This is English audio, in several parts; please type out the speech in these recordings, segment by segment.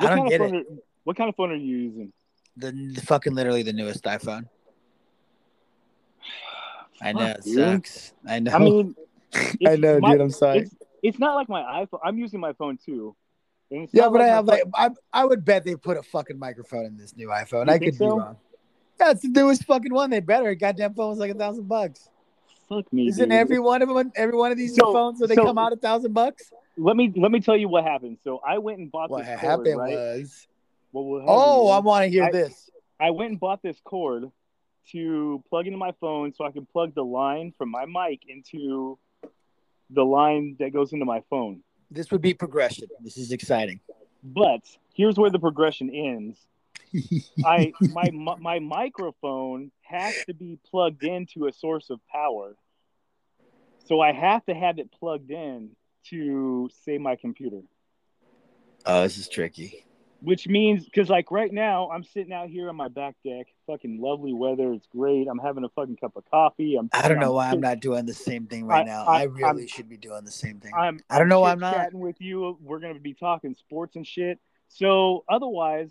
I What don't kind of get phone it. Are, what kind of phone are you using? The, the fucking literally the newest iPhone. I know Fuck, it dude. sucks. I know. I mean, I know, my- dude. I'm sorry. It's, it's not like my iPhone. I'm using my phone too. Yeah, not but I have like I, I would bet they put a fucking microphone in this new iPhone. You I think could be wrong. Yeah, it's the newest fucking one. They better. Goddamn phone was like a thousand bucks. fuck me. Isn't dude. every one of them? Every one of these So- phones when they so- come out a thousand bucks. Let me let me tell you what happened. So I went and bought What this cord, What happened right? was. What will happen Oh, I want to hear I- this. I went and bought this cord to plug into my phone so I can plug the line from my mic into the line that goes into my phone. This would be progression. This is exciting. But here's where the progression ends. I my my microphone has to be plugged into a source of power. So I have to have it plugged in to say my computer. oh, this is tricky. Which means because like right now I'm sitting out here on my back deck, fucking lovely weather, it's great. I'm having a fucking cup of coffee. I'm I don't know why I'm not doing the same thing right I- now. I- I, really I'm- should be doing the same thing. I'm I don't know why I'm not. chatting with you. We're gonna be talking sports and shit. So otherwise,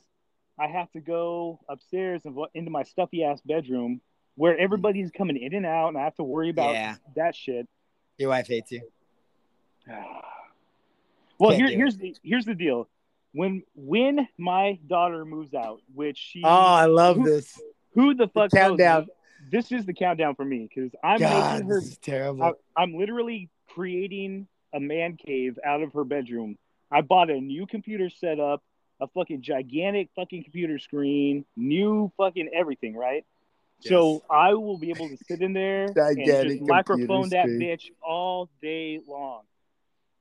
I have to go upstairs and into my stuffy ass bedroom where hmm. everybody's coming in and out, and I have to worry about Yeah. that shit. Your wife hates you. well, here, here's the here's the deal. When when my daughter moves out, which she Oh, I love who, this. who the fuck knows, countdown. This is the countdown for me because I'm God, making her this is terrible. I, I'm literally creating a man cave out of her bedroom. I bought a new computer setup, a fucking gigantic fucking computer screen, new fucking everything, right? So I will be able to sit in there and just microphone computer that bitch all day long.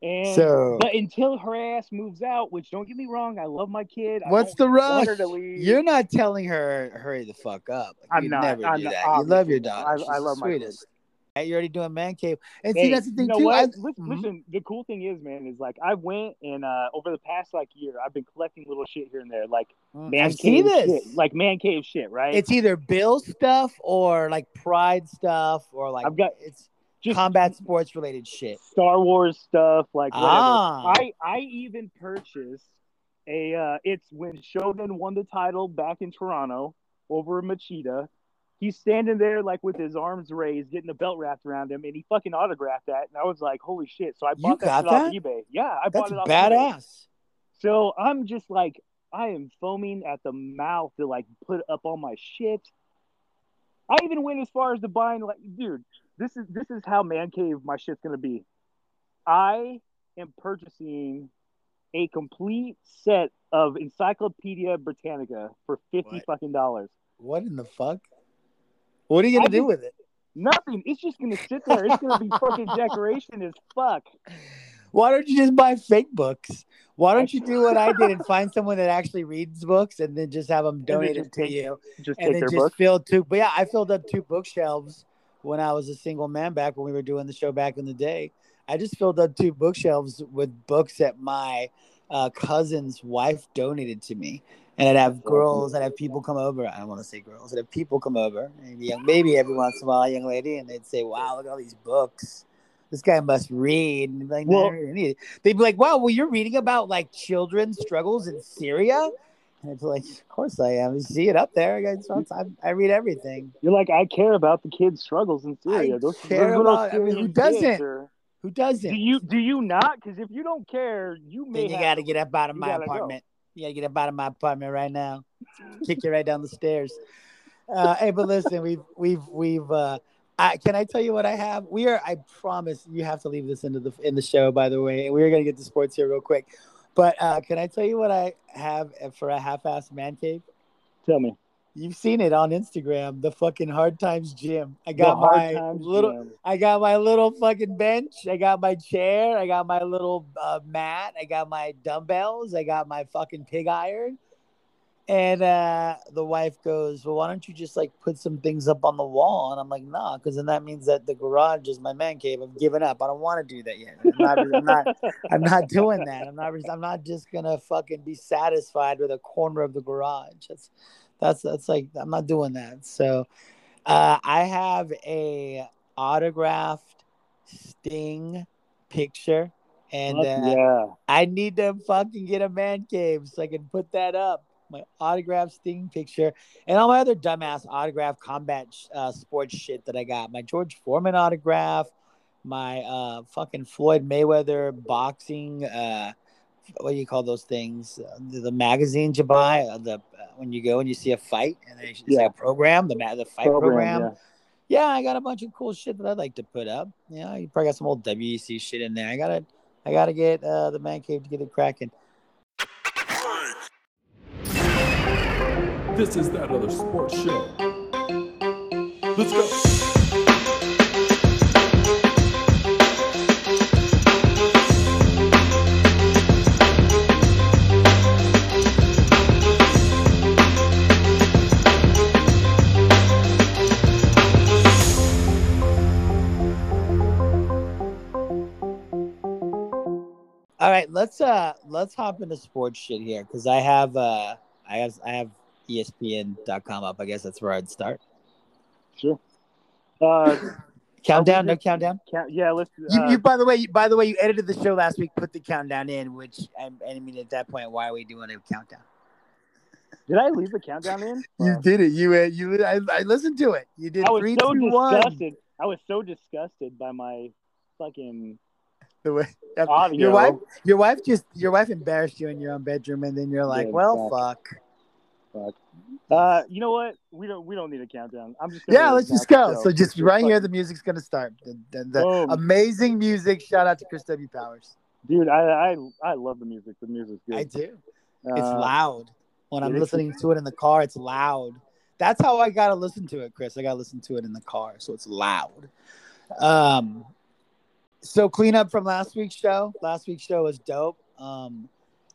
And So- but until her ass moves out, which don't get me wrong, I love my kid. What's the want rush? her to leave. You're not telling her hurry the fuck up. Like, I'm you'd not. never I'm do not- that. You love your obviously not. daughter. I- I the love my kid. sweetest. Hey, You're already doing man cave. And Hey, see, that's the thing you know too. what? I, listen, Mhm. listen, the cool thing is, man, is like I went and uh, over the past like year, I've been collecting little shit here and there, like man Mm, I see cave this. shit, like man cave shit, right? it's either Bill stuff or like Pride stuff or like I've got it's just combat sports related shit. Star Wars stuff, like whatever. Ah. I I even purchased a. Uh, it's when Shogun won the title back in Toronto over Machida. He's standing there like with his arms raised, getting the belt wrapped around him, and he fucking autographed that. And I was like, "Holy shit!" So I bought that shit off eBay. Yeah, I That's bought it off eBay. badass. So I'm just like, I am foaming at the mouth to like put up all my shit. I even went as far as to buying like, dude, this is this is how man cave my shit's gonna be. I am purchasing a complete set of Encyclopedia Britannica for fifty What? fucking dollars. What in the fuck? What are you gonna I do with it? Nothing. It's just gonna sit there. It's gonna be fucking decoration as fuck. Why don't you just buy fake books? Why don't you do what I did and find someone that actually reads books and then just have them then donate it to take- you Just and take then their just book. fill two. But yeah, I filled up two bookshelves when I was a single man back when we were doing the show back in the day. I just filled up two bookshelves with books that my uh, cousin's wife donated to me. And I'd have girls, I'd have people come over. I don't want to say girls, I'd have people come over, maybe, young, maybe every once in a while, a young lady, and they'd say, Wow, look at all these books. This guy must read. And like, Well- don't really need it." They'd be like, Wow, well, you're reading about like children's struggles in Syria? And I'd like, Of course I am. You see it up there. I, I, I read everything. You're like, I care about the kids' struggles in Syria. I those, care about- I mean, who doesn't? are- Who doesn't? Do you do you not? Because if you don't care, you may then you got to get up out of my gotta go. apartment. You got to get up out of my apartment right now. Kick you right down the stairs. Uh, hey, but listen, we've we've we've. Uh, I, can I tell you what I have? We are. I promise you have to leave this into the in the show. By the way, we're gonna get to sports here real quick. But uh, can I tell you what I have for a half-ass man cave? Tell me. You've seen it on Instagram, the fucking Hard Times Gym. I got my little. Gym. I got my little fucking bench. I got my chair. I got my little uh, mat. I got my dumbbells. I got my fucking pig iron. And uh, the wife goes, "Well, why don't you just like put some things up on the wall?" And I'm like, "Nah, because then that means that the garage is my man cave. I'm giving up. I don't want to do that yet. I'm not. I'm not. I'm not doing that. I'm not. I'm not just gonna fucking be satisfied with a corner of the garage. That's that's that's like I'm not doing that. So uh, I have a autographed Sting picture and uh, yeah. I need to fucking get a man cave so I can put that up. My autograph Sting picture and all my other dumbass autograph combat uh, sports shit that I got. My George Foreman autograph, my uh, fucking Floyd Mayweather boxing. Uh, what do you call those things? Uh, the, the magazines you buy. Uh, the uh, when you go and you see a fight and it's Yeah. like a program, the the fight Program, program. yeah. Yeah, I got a bunch of cool shit that I'd like to put up. Yeah, you probably got some old WEC shit in there. I gotta, I gotta get uh, the man cave to get it cracking. This is that other sports show. Let's go. All right, let's uh let's hop into sports shit here because I have uh I have I have ESPN.com up. I guess that's where I'd start. Sure. Uh, Countdown, no countdown. count, yeah, let's. You, uh, you by the way, you, by the way, you edited the show last week. Put the countdown in, which I, I mean at that point, why are we doing a countdown? did I leave the countdown in? Wow. did it. You uh, you I, I listened to it. You did I was three, so two, one. disgusted. I was so disgusted by my fucking The way audio. your wife, your wife just your wife embarrassed you in your own bedroom, and then you're like, Yeah, well, exactly. fuck. Uh, you know what? We don't. We don't need a countdown. I'm just. Gonna Yeah, let's just go. So just right here, the music's gonna start. The, the, the amazing music. Shout out to Chris W. Powers. dude. I, I I love the music. The music's good. I do. It's Uh, loud. When I'm is. listening to it in the car, it's loud. That's how I gotta listen to it, Chris. I gotta listen to it in the car, so it's loud. Um, so cleanup from last week's show. Last week's show was dope. Um,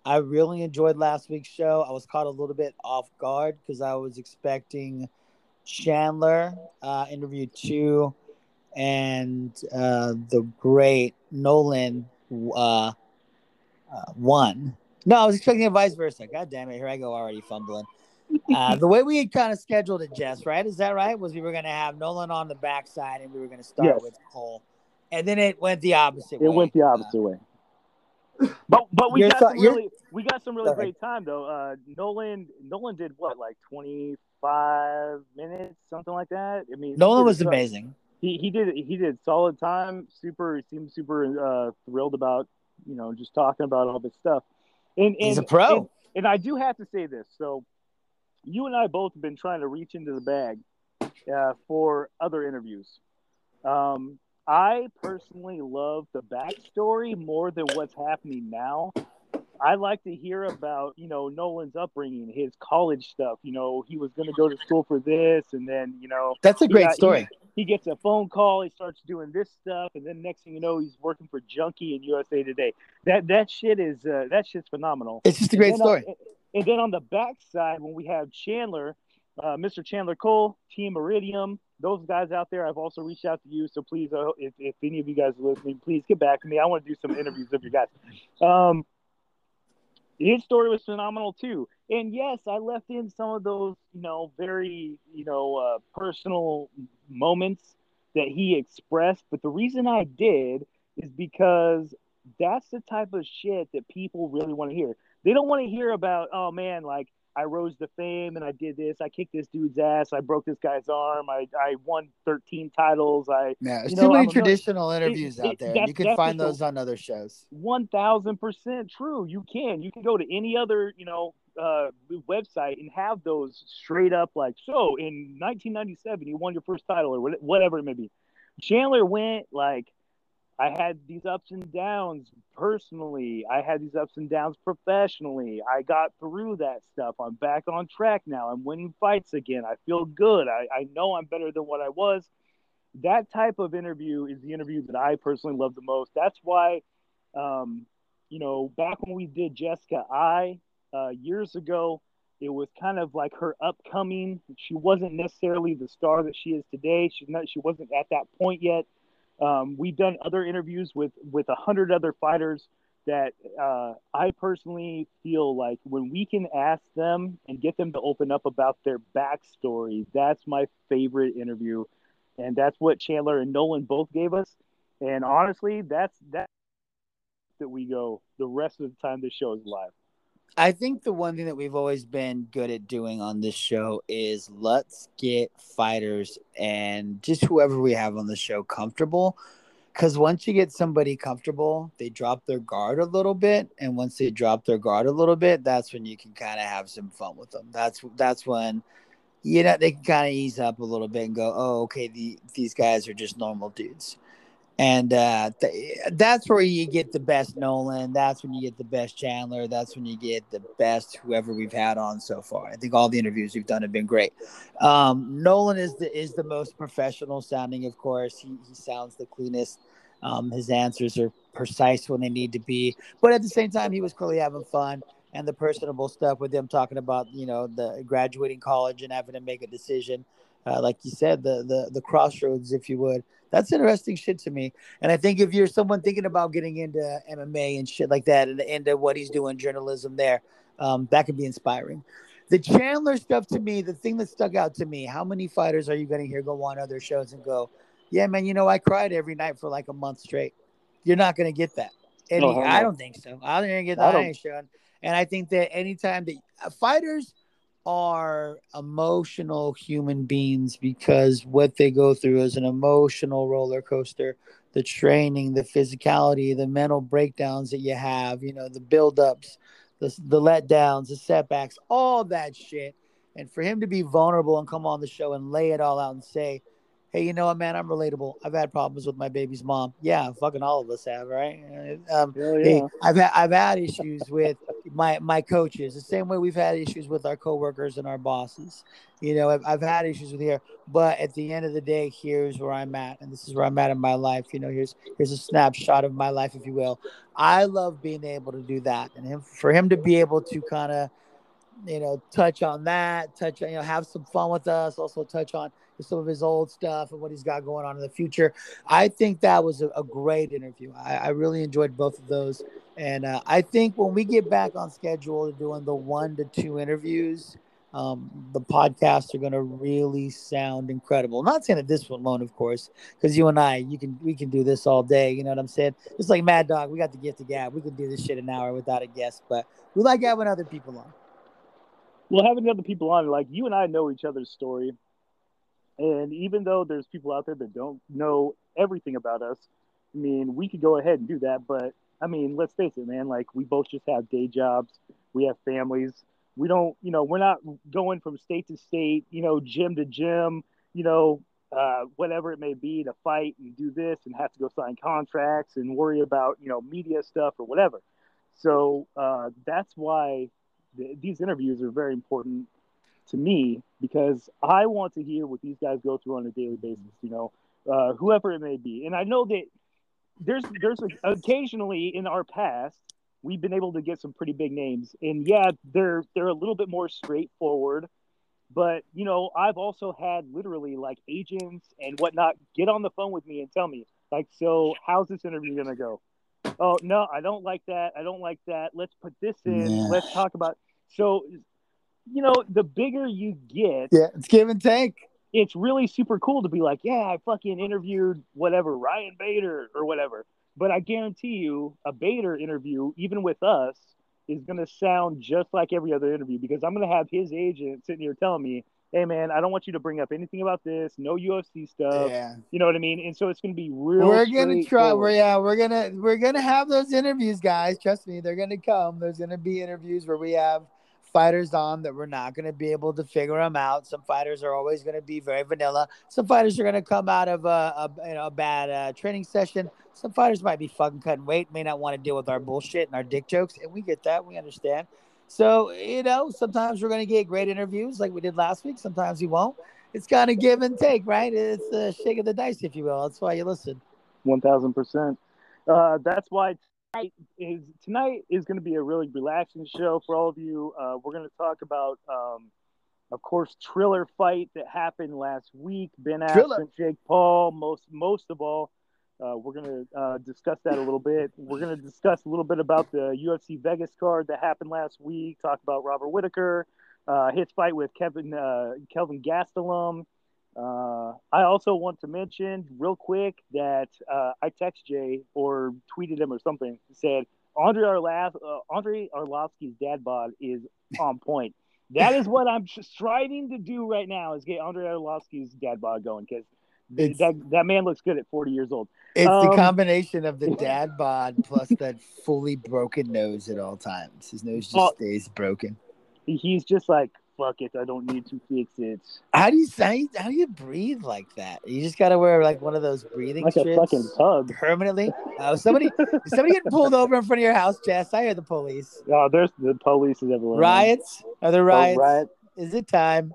I really enjoyed last week's show. I was caught a little bit off guard because I was expecting Chandler uh, interview two and uh, the great Nolan uh, uh, one. No, I was expecting it vice versa. God damn it. Here I go already fumbling. Uh, the way we had kind of scheduled it, Jess, right? Is that right? Was we were going to have Nolan on the backside and we were going to start Yes. with Cole. And then it went the opposite way. It way. went the opposite way. But but we You're got so- some really we got some really ahead. great time though. Uh, Nolan Nolan did what like twenty five minutes something like that. I mean, Nolan was so- amazing. He he did he did solid time. Super seemed super uh, thrilled about you know just talking about all this stuff. And, and He's a pro. And, and I do have to say this. So you and I both have been trying to reach into the bag uh, for other interviews. Um, I personally love the backstory more than what's happening now. I like to hear about, you know, Nolan's upbringing, his college stuff. You know, he was going to go to school for this, and then, you know, That's a great got- story. he gets a phone call, he starts doing this stuff, and then next thing you know, he's working for Junkie and USA Today. That that shit is uh, that shit's phenomenal. It's just a great And then on- story. and then on the backside, when we have Chandler, uh, Mr. Chandler Cole, Team Iridium, those guys out there, I've also reached out to you. So please, uh, if, if any of you guys are listening, please get back to me. I want to do some interviews of your guys. Um, his story was phenomenal too. And yes, I left in some of those, you know, very, you know, uh, personal moments that he expressed. But the reason I did is because that's the type of shit that people really want to hear. They don't want to hear about, oh man, like I rose to fame and I did this. I kicked this dude's ass. I broke this guy's arm. I, I won 13 titles. I Yeah, there's you too many I'm a- traditional interviews it- out there. You can find those on other shows. 1000% true. You can. You can go to any other, you know, uh, website and have those straight up like, so in 1997, you won your first title or whatever it may be. Chandler went like, I had these ups and downs personally. I had these ups and downs professionally. I got through that stuff. I'm back on track now. I'm winning fights again. I feel good. I, I know I'm better than what I was. That type of interview is the interview that I personally love the most. That's why, um, you know, back when we did Jessica I uh, years ago, it was kind of like her upcoming. She wasn't necessarily the star that she is today. She's not. She wasn't at that point yet. Um, we've done other interviews with with a hundred other fighters that uh, I personally feel like when we can ask them and get them to open up about their backstory, that's my favorite interview, and that's what Chandler and Nolan both gave us. And honestly, that's that that we go the rest of the time this show is live. I think the one thing that we've always been good at doing on this show is let's get fighters and just whoever we have on the show comfortable. Because once you get somebody comfortable, they drop their guard a little bit, and once they drop their guard a little bit, that's when you can kind of have some fun with them. That's that's when you know they can kind of ease up a little bit and go, oh, okay, the, these guys are just normal dudes and uh, th- that's where you get the best Nolan. That's when you get the best Chandler. That's when you get the best whoever we've had on so far. I think all the interviews we've done have been great. Um, Nolan is the is the most professional sounding, of course. He he sounds the cleanest. Um, his answers are precise when they need to be, but at the same time, he was clearly having fun and the personable stuff with him talking about you know the graduating college and having to make a decision. Uh, like you said, the the the crossroads, if you would that's interesting shit to me. And I think if you're someone thinking about getting into MMA and shit like that, and into what he's doing, journalism there, um, that could be inspiring. The Chandler stuff to me, the thing that stuck out to me, how many fighters are you going to hear go on other shows and go, yeah, man, you know, I cried every night for like a month straight. You're not going to get that. And no, I don't think so. I don't even get that, I don't. And I think that anytime that uh, fighters are emotional human beings because what they go through is an emotional roller coaster. The training the physicality the mental breakdowns that you have you know the buildups the, the letdowns the setbacks all that shit. And for him to be vulnerable and come on the show and lay it all out and say hey, you know what, man, I'm relatable. I've had problems with my baby's mom. Yeah, fucking all of us have, right? Um, yeah. Hey, I've had I've had issues with my my coaches, the same way we've had issues with our coworkers and our bosses. You know, I've, I've had issues with here, but at the end of the day, here's where I'm at, and this is where I'm at in my life. You know, here's here's a snapshot of my life, if you will. I love being able to do that, and him, for him to be able to kind of you know, touch on that, touch, you know, have some fun with us, also touch on some of his old stuff and what he's got going on in the future. I think that was a, a great interview. I, I, really enjoyed both of those. And uh, I think when we get back on schedule to doing the one to two interviews, um, the podcasts are going to really sound incredible. Not saying that this one won't, of course, because you and I, you can we can do this all day. You know what I'm saying? Just like Mad Dog, we got the gift of gab. We can do this shit an hour without a guest, but we like having other people on. Well, having other people on, like you and I know each other's story. And even though there's people out there that don't know everything about us, I mean, we could go ahead and do that. But I mean, let's face it, man, like we both just have day jobs, we have families. We don't, you know, we're not going from state to state, you know, gym to gym, you know, uh, whatever it may be to fight and do this and have to go sign contracts and worry about, you know, media stuff or whatever. So uh, that's why th- these interviews are very important to me because I want to hear what these guys go through on a daily basis. You know, uh, whoever it may be, and I know that there's there's occasionally in our past we've been able to get some pretty big names, and yeah, they're they're a little bit more straightforward. But you know, I've also had literally like agents and whatnot get on the phone with me and tell me like, so how's this interview gonna go? Oh no, I don't like that. I don't like that. Let's put this in. Yeah. Let's talk about. So you know, the bigger you get, yeah, it's give and take. It's really super cool to be like, yeah, I fucking interviewed whatever Ryan Bader or whatever. But I guarantee you, a Bader interview, even with us, is going to sound just like every other interview because I'm going to have his agent sitting here telling me, hey man, I don't want you to bring up anything about this, no UFC stuff. Yeah. You know what I mean? And so it's gonna be real. We're gonna try we're yeah, we're gonna we're gonna have those interviews, guys. Trust me, they're gonna come. There's gonna be interviews where we have fighters on that we're not going to be able to figure them out. Some fighters are always going to be very vanilla. Some fighters are going to come out of a, a, you know, a bad uh, training session. Some fighters might be fucking cutting weight, may not want to deal with our bullshit and our dick jokes, and we get that. We understand. So you know, sometimes we're going to get great interviews like we did last week. Sometimes we won't. It's kind of give and take, right? It's a shake of the dice, if you will. That's why you listen. One thousand percent. Uh, that's why tonight is tonight is going to be a really relaxing show for all of you. Uh, we're going to talk about, um, of course, Triller fight that happened last week. Ben Askren, Jake Paul. Most most of all, uh, we're going to uh, discuss that a little bit. We're going to discuss a little bit about the UFC Vegas card that happened last week. Talk about Robert Whitaker, uh, his fight with Kevin uh, Kelvin Gastelum. Uh, I also want to mention real quick that uh, I text Jay or tweeted him or something said Andre Arlas uh, Andre Arlovsky's dad bod is on point. That is what I'm striving to do right now is get Andre Arlovsky's dad bod going because It's- that that man looks good at 40 years old. It's the Um, combination of the dad bod plus that fully broken nose at all times. His nose just stays broken. He's just like fuck it, I don't need to fix it. How do you how you, how do you breathe like that? You just gotta wear like one of those breathing Like a strips fucking pug. permanently. Oh, somebody somebody getting pulled over in front of your house, Jess. I hear the police. Oh, there's the police is everywhere. Riots? Are there Oh, riots? riot. Is it time?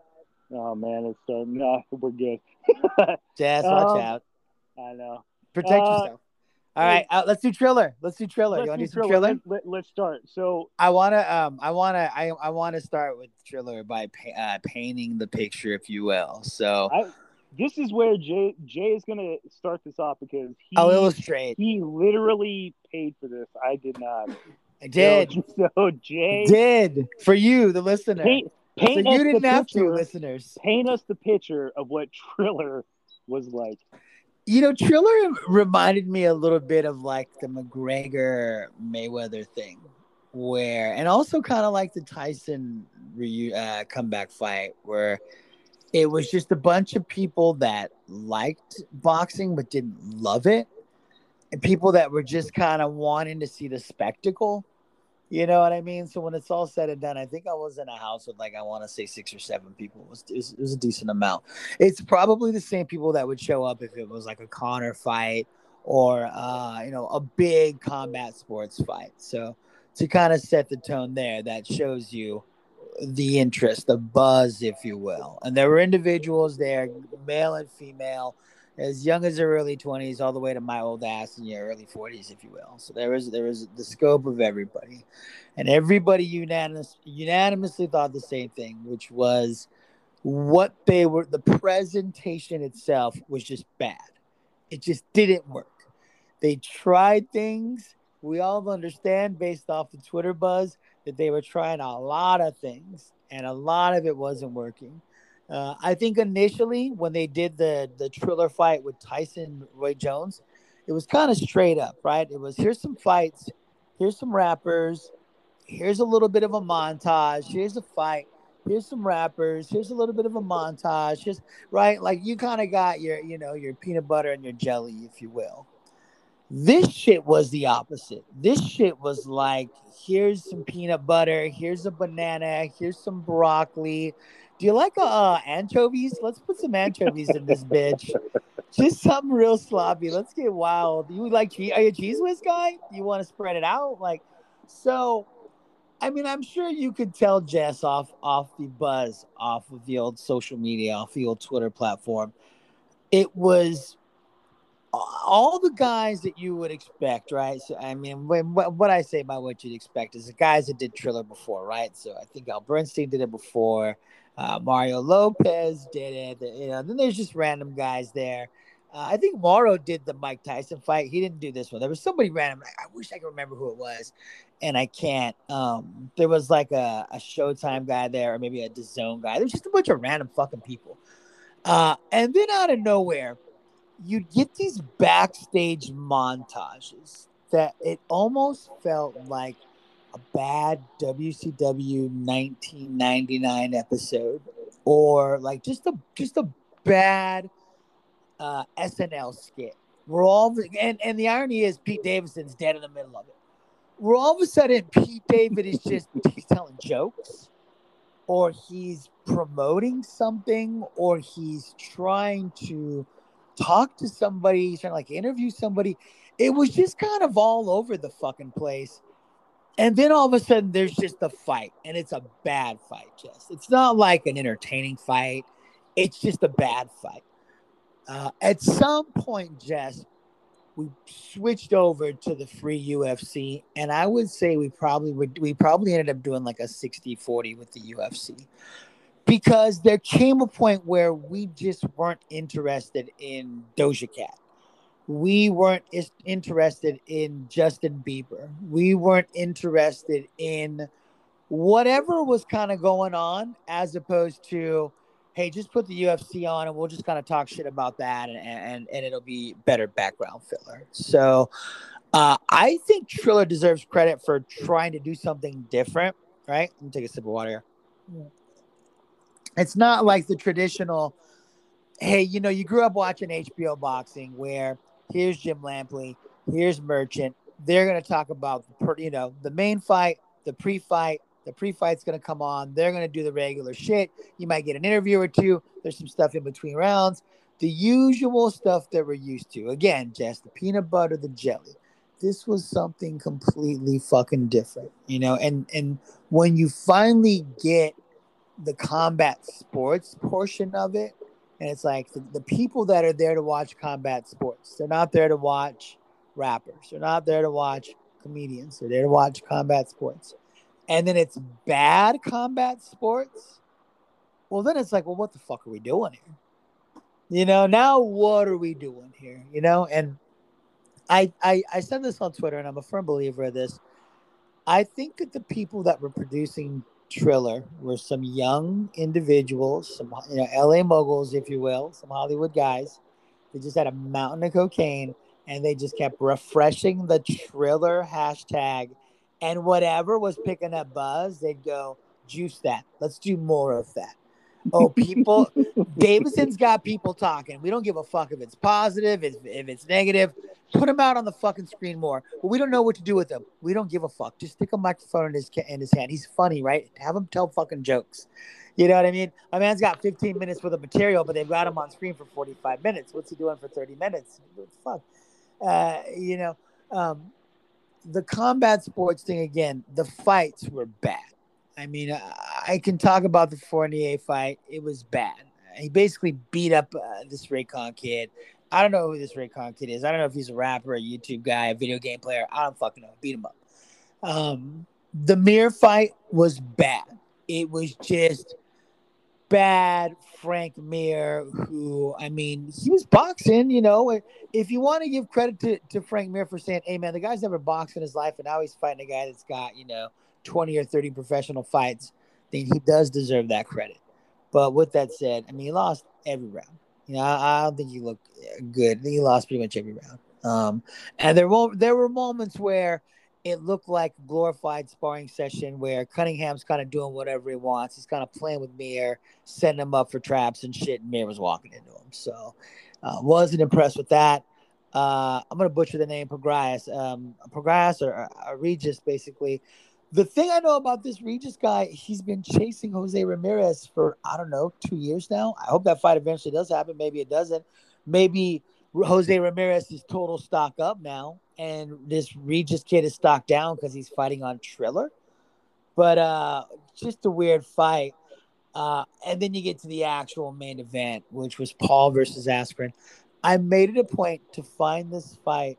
Oh man, it's so no, we're good. Jess, watch Um, out. I know. Protect uh, yourself. All right, uh, let's do Triller. Let's do Triller. Let's you want to do do some Triller? Let, us start. So I wanna um I wanna I I wanna start with Triller by pa- uh, painting the picture, if you will. So I, this is where Jay Jay is gonna start this off because he I'll illustrate. he literally paid for this. I did not. I did. So, so Jay, Did for you, the listener. paint so paint us you didn't the have to, listeners. paint us the picture of what Triller was like. You know, Triller reminded me a little bit of like the McGregor Mayweather thing, where, and also kind of like the Tyson reu- uh, comeback fight, where it was just a bunch of people that liked boxing but didn't love it, and people that were just kind of wanting to see the spectacle. You know what I mean? So when it's all said and done, I think I was in a house with like I want to say six or seven people. It was, it was, it was a decent amount. It's probably the same people that would show up if it was like a Connor fight or uh, you know a big combat sports fight. So to kind of set the tone there, that shows you the interest, the buzz, if you will. And there were individuals there, male and female, as young as their early twenties, all the way to my old ass in your early forties, if you will. So there was there was the scope of everybody, and everybody unanimous unanimously thought the same thing, which was what they were. The presentation itself was just bad. It just didn't work. They tried things. We all understand based off the Twitter buzz that they were trying a lot of things, and a lot of it wasn't working. Uh, I think initially when they did the the Triller fight with Tyson Roy Jones, it was kind of straight up, right? It was here's some fights, here's some rappers, here's a little bit of a montage, here's a fight, here's some rappers, here's a little bit of a montage, here's right, like you kind of got your you know your peanut butter and your jelly, if you will. This shit was the opposite. This shit was like, here's some peanut butter, here's a banana, here's some broccoli. Do you like uh, anchovies? Let's put some anchovies in this bitch. Just something real sloppy. Let's get wild. You like cheese? Are you a cheese whiz guy? You want to spread it out? Like, so. I mean, I'm sure you could tell Jess off off the buzz off of the old social media, off the old Twitter platform. It was all the guys that you would expect, right? So, I mean, when, what, what I say by what you'd expect is the guys that did Triller before, right? So I think Al Bernstein did it before. Uh, Mario Lopez did it. You know, then there's just random guys there. Uh, I think Morrow did the Mike Tyson fight. He didn't do this one. There was somebody random. I, I wish I could remember who it was, and I can't. Um, there was like a, a Showtime guy there, or maybe a DAZN guy. There's just a bunch of random fucking people. Uh, and then out of nowhere, you get these backstage montages that it almost felt like a bad WCW 1999 episode or like just a just a bad uh, SNL skit. We're all and and the irony is Pete Davidson's dead in the middle of it. We're all of a sudden Pete David is just he's telling jokes or he's promoting something or he's trying to talk to somebody, he's trying to like interview somebody. It was just kind of all over the fucking place. And then all of a sudden there's just a fight and it's a bad fight, Jess. It's not like an entertaining fight. It's just a bad fight. Uh, at some point, Jess, we switched over to the free UFC, and I would say we probably would we probably ended up doing like a 60-40 with the UFC. Because there came a point where we just weren't interested in Doja Cat. We weren't is- interested in Justin Bieber. We weren't interested in whatever was kind of going on, as opposed to, hey, just put the UFC on and we'll just kind of talk shit about that and and, and it'll be better background filler. So uh, I think Triller deserves credit for trying to do something different, right? Let me take a sip of water here. It's not like the traditional, hey, you know, you grew up watching HBO boxing where here's Jim Lampley, here's Merchant. They're going to talk about, you know, the main fight, the pre fight, the pre-fight's going to come on. They're going to do the regular shit. You might get an interview or two. There's some stuff in between rounds. The usual stuff that we're used to. Again, just the peanut butter, the jelly. This was something completely fucking different, you know. And and when you finally get the combat sports portion of it, and it's like the, the people that are there to watch combat sports, they're not there to watch rappers. They're not there to watch comedians. They're there to watch combat sports and then it's bad combat sports, well, then it's like, well, what the fuck are we doing here? You know, now what are we doing here? You know, and I, I I said this on Twitter, and I'm a firm believer of this. I think that the people that were producing Triller were some young individuals, some you know, LA moguls, if you will, some Hollywood guys. They just had a mountain of cocaine, and they just kept refreshing the Triller hashtag and whatever was picking up buzz, they'd go, juice that. Let's do more of that. Oh, people, Davidson's got people talking. We don't give a fuck if it's positive, if, if it's negative. Put him out on the fucking screen more. But we don't know what to do with him. We don't give a fuck. Just stick a microphone in his in his hand. He's funny, right? Have him tell fucking jokes. You know what I mean? A man's got 15 minutes worth of material, but they've got him on screen for 45 minutes. What's he doing for 30 minutes? Fuck? Uh, you know, um, the combat sports thing again, the fights were bad. I mean, I, I can talk about the Fournier fight. It was bad. He basically beat up uh, this Reykon kid. I don't know who this Reykon kid is. I don't know if he's a rapper, a YouTube guy, a video game player. I don't fucking know. Beat him up. Um, the Mir fight was bad. It was just bad Frank Mir, who I mean, he was boxing, you know. If you want to give credit to, to Frank Mir for saying, hey man, the guy's never boxed in his life, and now he's fighting a guy that's got, you know, 20 or 30 professional fights, then he does deserve that credit. But with that said, I mean, he lost every round. You know, I, I don't think he looked good. He lost pretty much every round. Um, and there were there were moments where it looked like glorified sparring session where Cunningham's kind of doing whatever he wants. He's kind of playing with Mir, setting him up for traps and shit, and Mir was walking into him. So, uh, wasn't impressed with that. Uh, I'm gonna butcher the name Prograis, um, Prograis or, or Regis, basically. The thing I know about this Regis guy, he's been chasing Jose Ramirez for I don't know two years now. I hope that fight eventually does happen. Maybe it doesn't. Maybe Jose Ramirez is total stock up now, and this Regis kid is stock down because he's fighting on Triller. But uh, just a weird fight. Uh, and then you get to the actual main event, which was Paul versus Askren. I made it a point to find this fight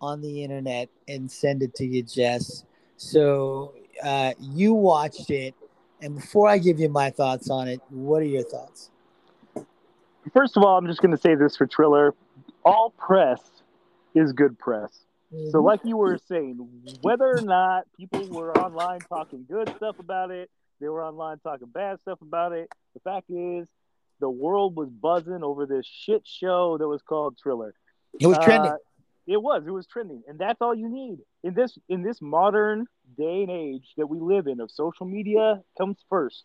on the internet and send it to you, Jess. So uh, you watched it. And before I give you my thoughts on it, what are your thoughts? First of all, I'm just going to say this for Triller all press is good press. Mm-hmm. So, like you were saying, whether or not people were online talking good stuff about it, they were online talking bad stuff about it. The fact is, the world was buzzing over this shit show that was called Triller. It was trending. It was. It was trending, and that's all you need in this in this modern day and age that we live in. Of social media comes first.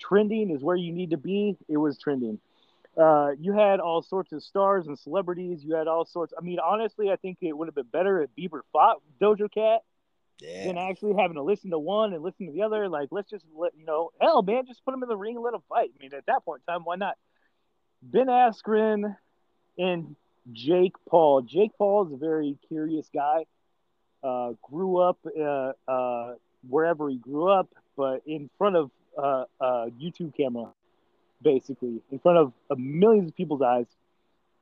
Trending is where you need to be. It was trending. Uh, you had all sorts of stars and celebrities. You had all sorts. I mean, honestly, I think it would have been better if Bieber fought Doja Cat yeah. than actually having to listen to one and listen to the other. Like, let's just let you know, hell, man, just put them in the ring and let them fight. I mean, at that point in time, why not? Ben Askren and Jake Paul. Jake Paul is a very curious guy. Uh, grew up uh, uh, wherever he grew up, but in front of uh, a YouTube camera basically in front of, of millions of people's eyes.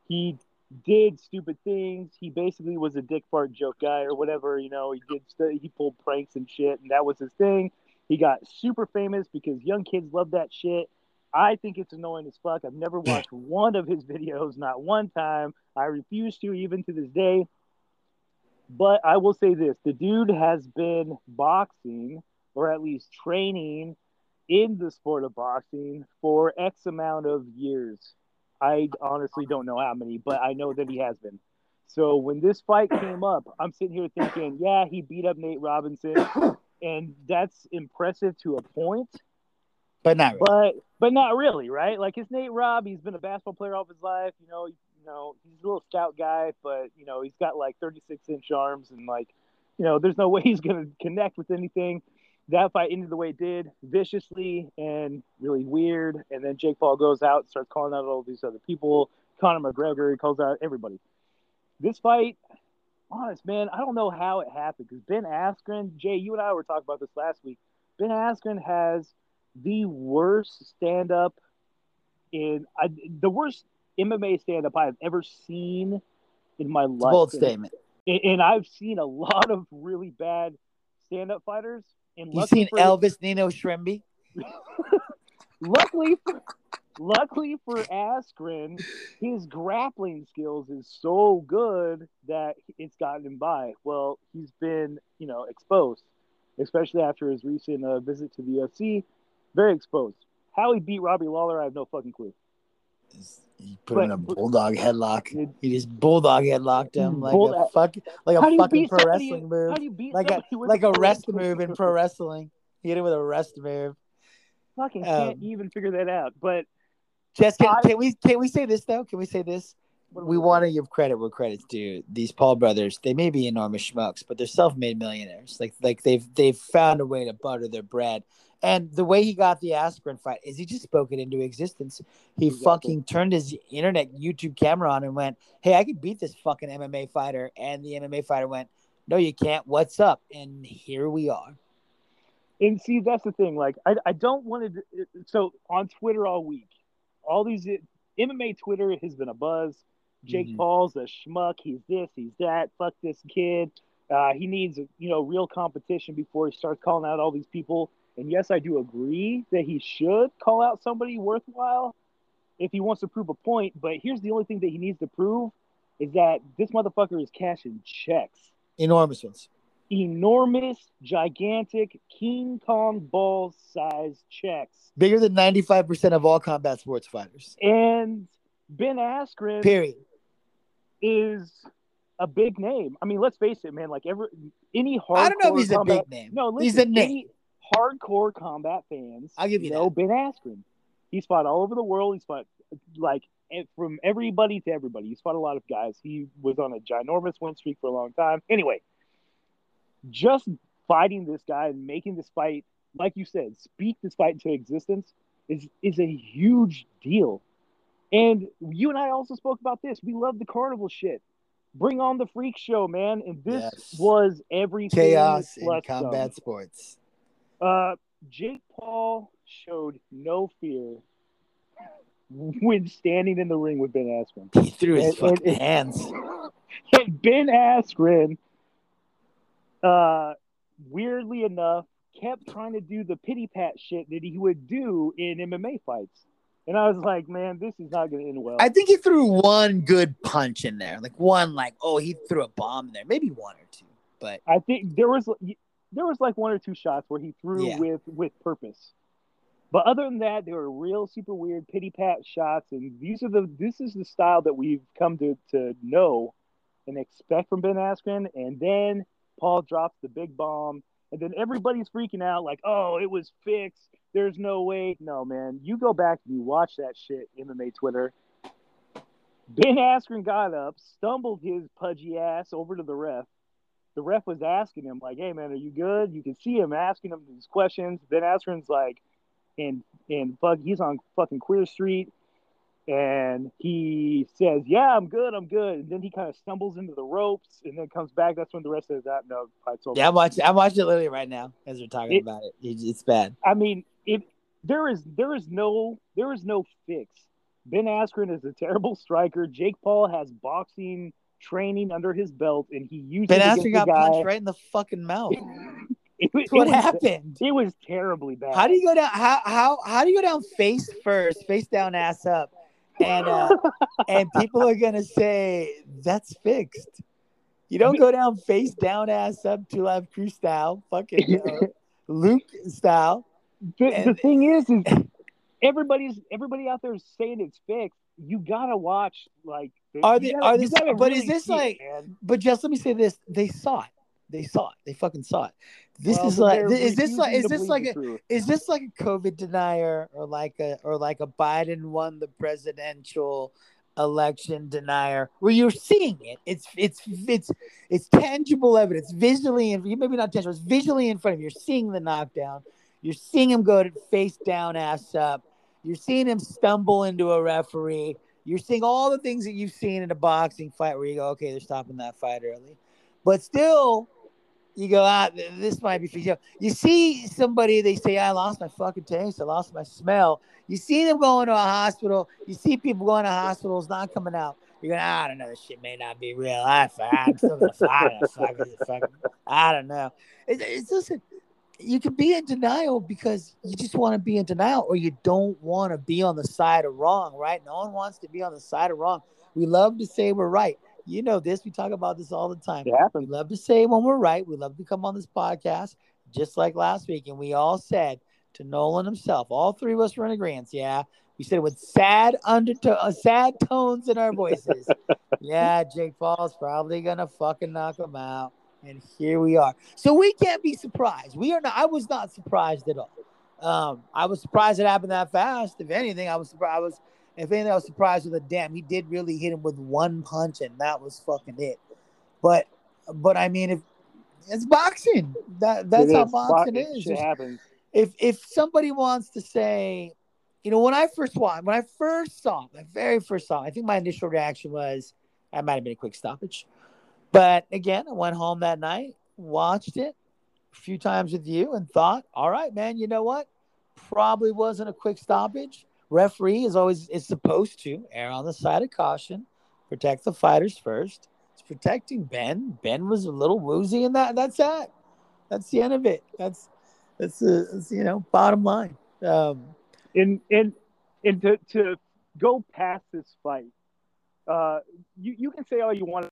He did stupid things. He basically was a dick fart joke guy or whatever. You know, he did st- he pulled pranks and shit, and that was his thing. He got super famous because young kids love that shit. I think it's annoying as fuck. I've never watched one of his videos, not one time. I refuse to, even to this day. But I will say this the dude has been boxing or at least training in the sport of boxing for X amount of years. I honestly don't know how many, but I know that he has been. So when this fight came up, I'm sitting here thinking, yeah, he beat up Nate Robinson, and that's impressive to a point, but not really. but but not really, right? Like it's Nate Robb. He's been a basketball player all his life. You know, you know, he's a little scout guy, but you know, he's got like 36 inch arms, and like, you know, there's no way he's gonna connect with anything. That fight ended the way it did, viciously and really weird. And then Jake Paul goes out, starts calling out all these other people. Conor McGregor, calls out everybody. This fight, honest man, I don't know how it happened because Ben Askren, Jay, you and I were talking about this last week. Ben Askren has the worst stand up in I, the worst MMA stand up I've ever seen in my life. bold And- statement. and, and I've seen a lot of really bad stand up fighters. And You seen for, Elvis Nino Shrimby? luckily for, luckily for Askren, his grappling skills is so good that it's gotten him by. Well, he's been, you know, exposed, especially after his recent uh, visit to the UFC. Very exposed. How he beat Robbie Lawler, I have no fucking clue. He put him in a bulldog headlock. It- He just bulldog headlocked him like Bull- a fuck, like a fucking pro somebody- wrestling move, How do you beat like a like a rest move in pro wrestling. He hit him with a rest move. Fucking can't Um, even figure that out. But Jess, can, I- can we can we say this though? Can we say this? What do we we want to give credit where credit's due. These Paul brothers, they may be enormous schmucks, but they're self-made millionaires. Like like they've they've found a way to butter their bread. And the way he got the Askren fight is he just spoke it into existence. He Exactly. fucking turned his internet YouTube camera on and went, "Hey, I could beat this fucking MMA fighter." And the MMA fighter went, "No, you can't. What's up?" And here we are. And see, that's the thing. Like, I, I don't want to. So on Twitter all week, all these MMA Twitter has been a buzz. Jake Mhm. Paul's a schmuck. He's this. He's that. Fuck this kid. Uh, he needs you know real competition before he starts calling out all these people. And yes, I do agree that he should call out somebody worthwhile if he wants to prove a point. But here's the only thing that he needs to prove is that this motherfucker is cashing checks Enormous ones. enormous, gigantic, King Kong ball size checks. Bigger than 95% of all combat sports fighters. And Ben Askren Period. Is a big name. I mean, let's face it, man. Like every any hardcore I don't know if he's a combat, big name. No, listen, he's a name. hardcore combat fans. I'll give you know Ben Askren. He's fought all over the world. He's fought like eh, from everybody to everybody. He's fought a lot of guys. He was on a ginormous win streak for a long time. Anyway, just fighting this guy and making this fight, like you said, speak this fight into existence is is a huge deal. And you and I also spoke about this. We love the carnival shit. Bring on the freak show, man. And this Yes. was everything Chaos in combat sports. Uh, Jake Paul showed no fear when standing in the ring with Ben Askren. He threw his And- and- fucking hands. And Ben Askren, uh, weirdly enough, kept trying to do the pity pat shit that he would do in MMA fights. And I was like, man, this is not going to end well. I think he threw one good punch in there. Like one, like, oh, he threw a bomb in there. Maybe one or two. But I think there was there was like one or two shots where he threw Yeah. with with purpose. But other than that, they were real super weird pity pat shots, and these are the this is the style that we've come to to know and expect from Ben Askren. And then Paul drops the big bomb, and then everybody's freaking out like, "Oh, it was fixed. There's no way." No, man, you go back and you watch that shit MMA Twitter. Ben Askren got up, stumbled his pudgy ass over to the ref. The ref was asking him, like, "Hey, man, are you good?" You can see him asking him these questions. Ben Askren's like, and and fuck, he's on fucking Queer Street, and he says, "Yeah, I'm good, I'm good." And then he kind of stumbles into the ropes, and then comes back. That's when the rest of that no fight's over. yeah, I'm watching. I'm watching it literally right now as we're talking It- about it. It's, bad. I mean, if there is there is no there is no fix. Ben Askren is a terrible striker. Jake Paul has boxing training under his belt, and he used Ben it Askren got guy. punched right in the fucking mouth. It, That's what it was- happened. It was terribly bad. How do you go down? How how how do you go down face first, face down, ass up, and uh, and people are gonna say that's fixed. You don't go down face down, ass up, two live crew style, fucking uh, Luke style. the, the thing is, is everybody's everybody out there is saying it's fixed. You gotta watch like. Are they- gotta- are this- but is this see it, like- But just let me say this: they saw it. They saw it. They fucking saw it. This Well, is like, is this like, is this like a, is this like a COVID denier or like a or like a Biden won the presidential election denier where you're seeing it? It's it's it's it's tangible evidence, visually and maybe not tangible, it's visually in front of you. You're seeing the knockdown. You're seeing him go to face down, ass up. You're seeing him stumble into a referee. You're seeing all the things that you've seen in a boxing fight where you go, okay, they're stopping that fight early. But still, you go ah, out. this might be for you. You see somebody, they say, I lost my fucking taste. I lost my smell. You see them going to a hospital. You see people going to hospitals not coming out. You're going, I don't know. This shit may not be real. I, I'm still going to fight. it. Fuck it, fuck it. I don't know. It, it's listen. You can be in denial because you just want to be in denial, or you don't want to be on the side of wrong, right? No one wants to be on the side of wrong. We love to say we're right. You know this. We talk about this all the time. We love to say when we're right. We love to come on this podcast, just like last week. And we all said to Nolan himself, all three of us were in agreement. Yeah. We said it with sad undertone, uh, sad tones in our voices. yeah, Jake Paul's probably gonna fucking knock him out. And here we are. So we can't be surprised. We are not. I was not surprised at all. Um, I was surprised it happened that fast. If anything, I was surprised. I was, if anything, I was surprised with a damn. He did really hit him with one punch, and that was fucking it. But, but I mean, if it's boxing, that that's how is. boxing is. Shit happens. if if somebody wants to say, you know, when I first watched, when I first saw my very first saw, I think my initial reaction was, I might have been a quick stoppage. But again, I went home that night, watched it a few times with you, and thought, all right, man, you know what? Probably wasn't a quick stoppage. Referee is always is supposed to err on the side of caution, protect the fighters first. It's protecting Ben. Ben was a little woozy, and that that's that. That's the end of it. That's that's the that's, you know bottom line. Um, and and and to to go past this fight, uh, you you can say all you want.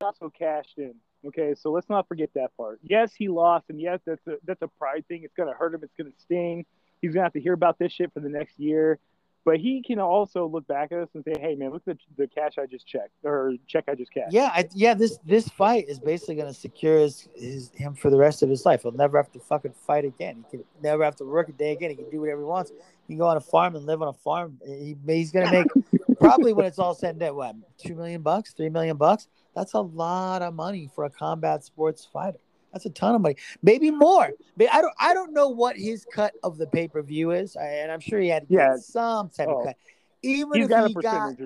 Also cashed in. Okay, so let's not forget that part. Yes, he lost, and yes, that's a that's a pride thing. It's gonna hurt him. It's gonna sting. He's gonna have to hear about this shit for the next year. But he can also look back at us and say, "Hey, man, look at the, the cash I just checked or check I just cashed." yeah, I, yeah. This this fight is basically going to secure his, his him for the rest of his life. He'll never have to fucking fight again. He can never have to work a day again. He can do whatever he wants. He can go on a farm and live on a farm. He, he's going to make probably when it's all said and done, what two million bucks, three million bucks. That's a lot of money for a combat sports fighter. That's a ton of money. Maybe more. I don't. I don't know what his cut of the pay per view is, and I'm sure he had Yeah. some type Oh. of cut. Even he's if got he got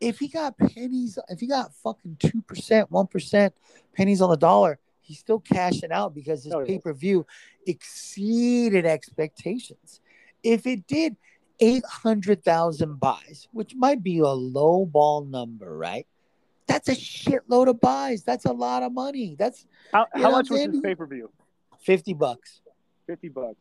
if he got pennies, if he got fucking two percent, one percent pennies on the dollar, he's still cashing out because his Oh, pay per view exceeded expectations. If it did eight hundred thousand buys, which might be a low ball number, right? That's a shitload of buys. That's a lot of money. That's How, how much what was I'm his pay per view? fifty bucks. Fifty bucks.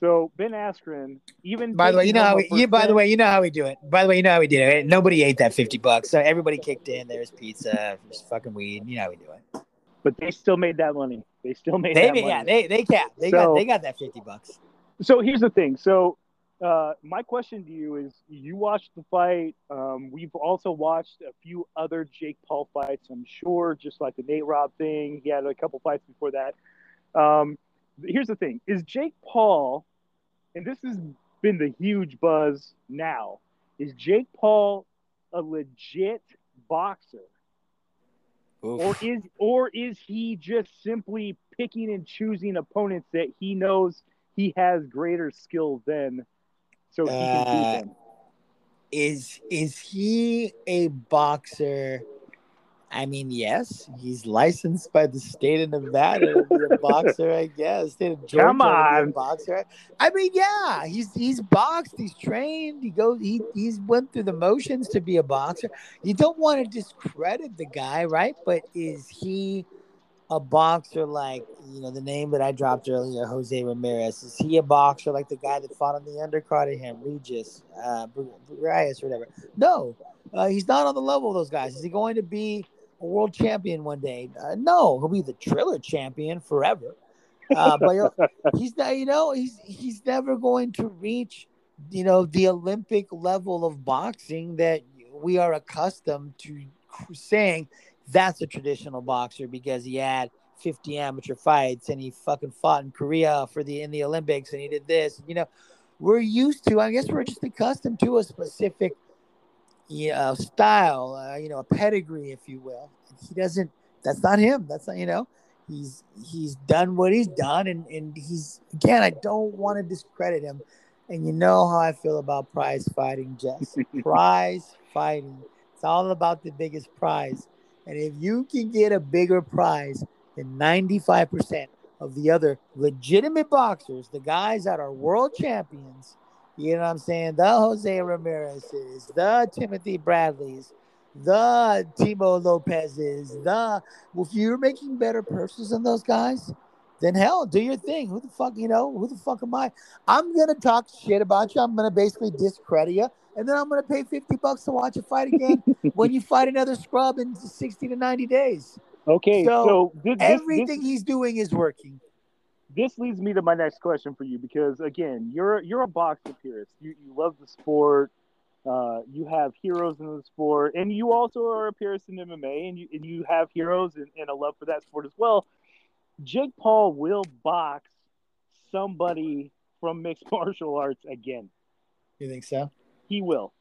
So Ben Askren, even By the way, you know how we, you, by the way, you know how we do it. By the way, you know how we do it. Nobody ate that fifty bucks, so everybody kicked in. There's pizza, there's fucking weed. You know how we do it. but they still made that money. They still made They, that money. yeah, they they cap. They So- got they got that fifty bucks. so here's the thing. So uh, my question to you is: You watched the fight. Um, we've also watched a few other Jake Paul fights. I'm sure, just like the Nate Robb thing. He had a couple fights before that. Um, here's the thing: Is Jake Paul, and this has been the huge buzz now, is Jake Paul a legit boxer? or is or is he just simply picking and choosing opponents that he knows he has greater skill than so he can Uh, beat them is is he a boxer? I mean, yes, he's licensed by the state of Nevada to be a boxer, I guess. State of Georgia Come on. boxer. I mean, yeah, he's he's boxed, he's trained, he goes, he he's went through the motions to be a boxer. You don't want to discredit the guy, right? But is he a boxer like you know the name that I dropped earlier, Jose Ramirez? Is he a boxer like the guy that fought on the undercard of him, Regis, uh, or whatever? No, uh, he's not on the level of those guys. Is he going to be a world champion one day? Uh, no, he'll be the Triller champion forever. Uh, but he's not, you know, he's he's never going to reach, you know, the Olympic level of boxing that we are accustomed to saying that's a traditional boxer because he had 50 amateur fights and he fucking fought in Korea for the in the Olympics and he did this. You know, we're used to. I guess we're just accustomed to a specific, you know, style. Uh, you know, a pedigree, if you will. He doesn't. That's not him. That's not. You know, he's he's done what he's done, and and he's again. I don't want to discredit him. And you know how I feel about prize fighting, Jess. prize fighting. It's all about the biggest prize. And if you can get a bigger prize than 95% of the other legitimate boxers, the guys that are world champions, you know what I'm saying? The Jose Ramirez's, the Timothy Bradleys, the Timo Lopez's, the if you're making better purses than those guys, then hell, do your thing. Who the fuck, you know, who the fuck am I? I'm gonna talk shit about you. I'm gonna basically discredit you, and then I'm gonna pay 50 bucks to watch a fight again when you fight another scrub in 60 to 90 days. Okay, So, so, this, this- Everything he's doing is working. this leads me to my next question for you because again, you're you're a boxing purist. You you love the sport. Uh, you have heroes in the sport, and you also are a purist in MMA, and you and you have heroes and, and a love for that sport as well. Jake Paul will box somebody from mixed martial arts again. You think so? He will.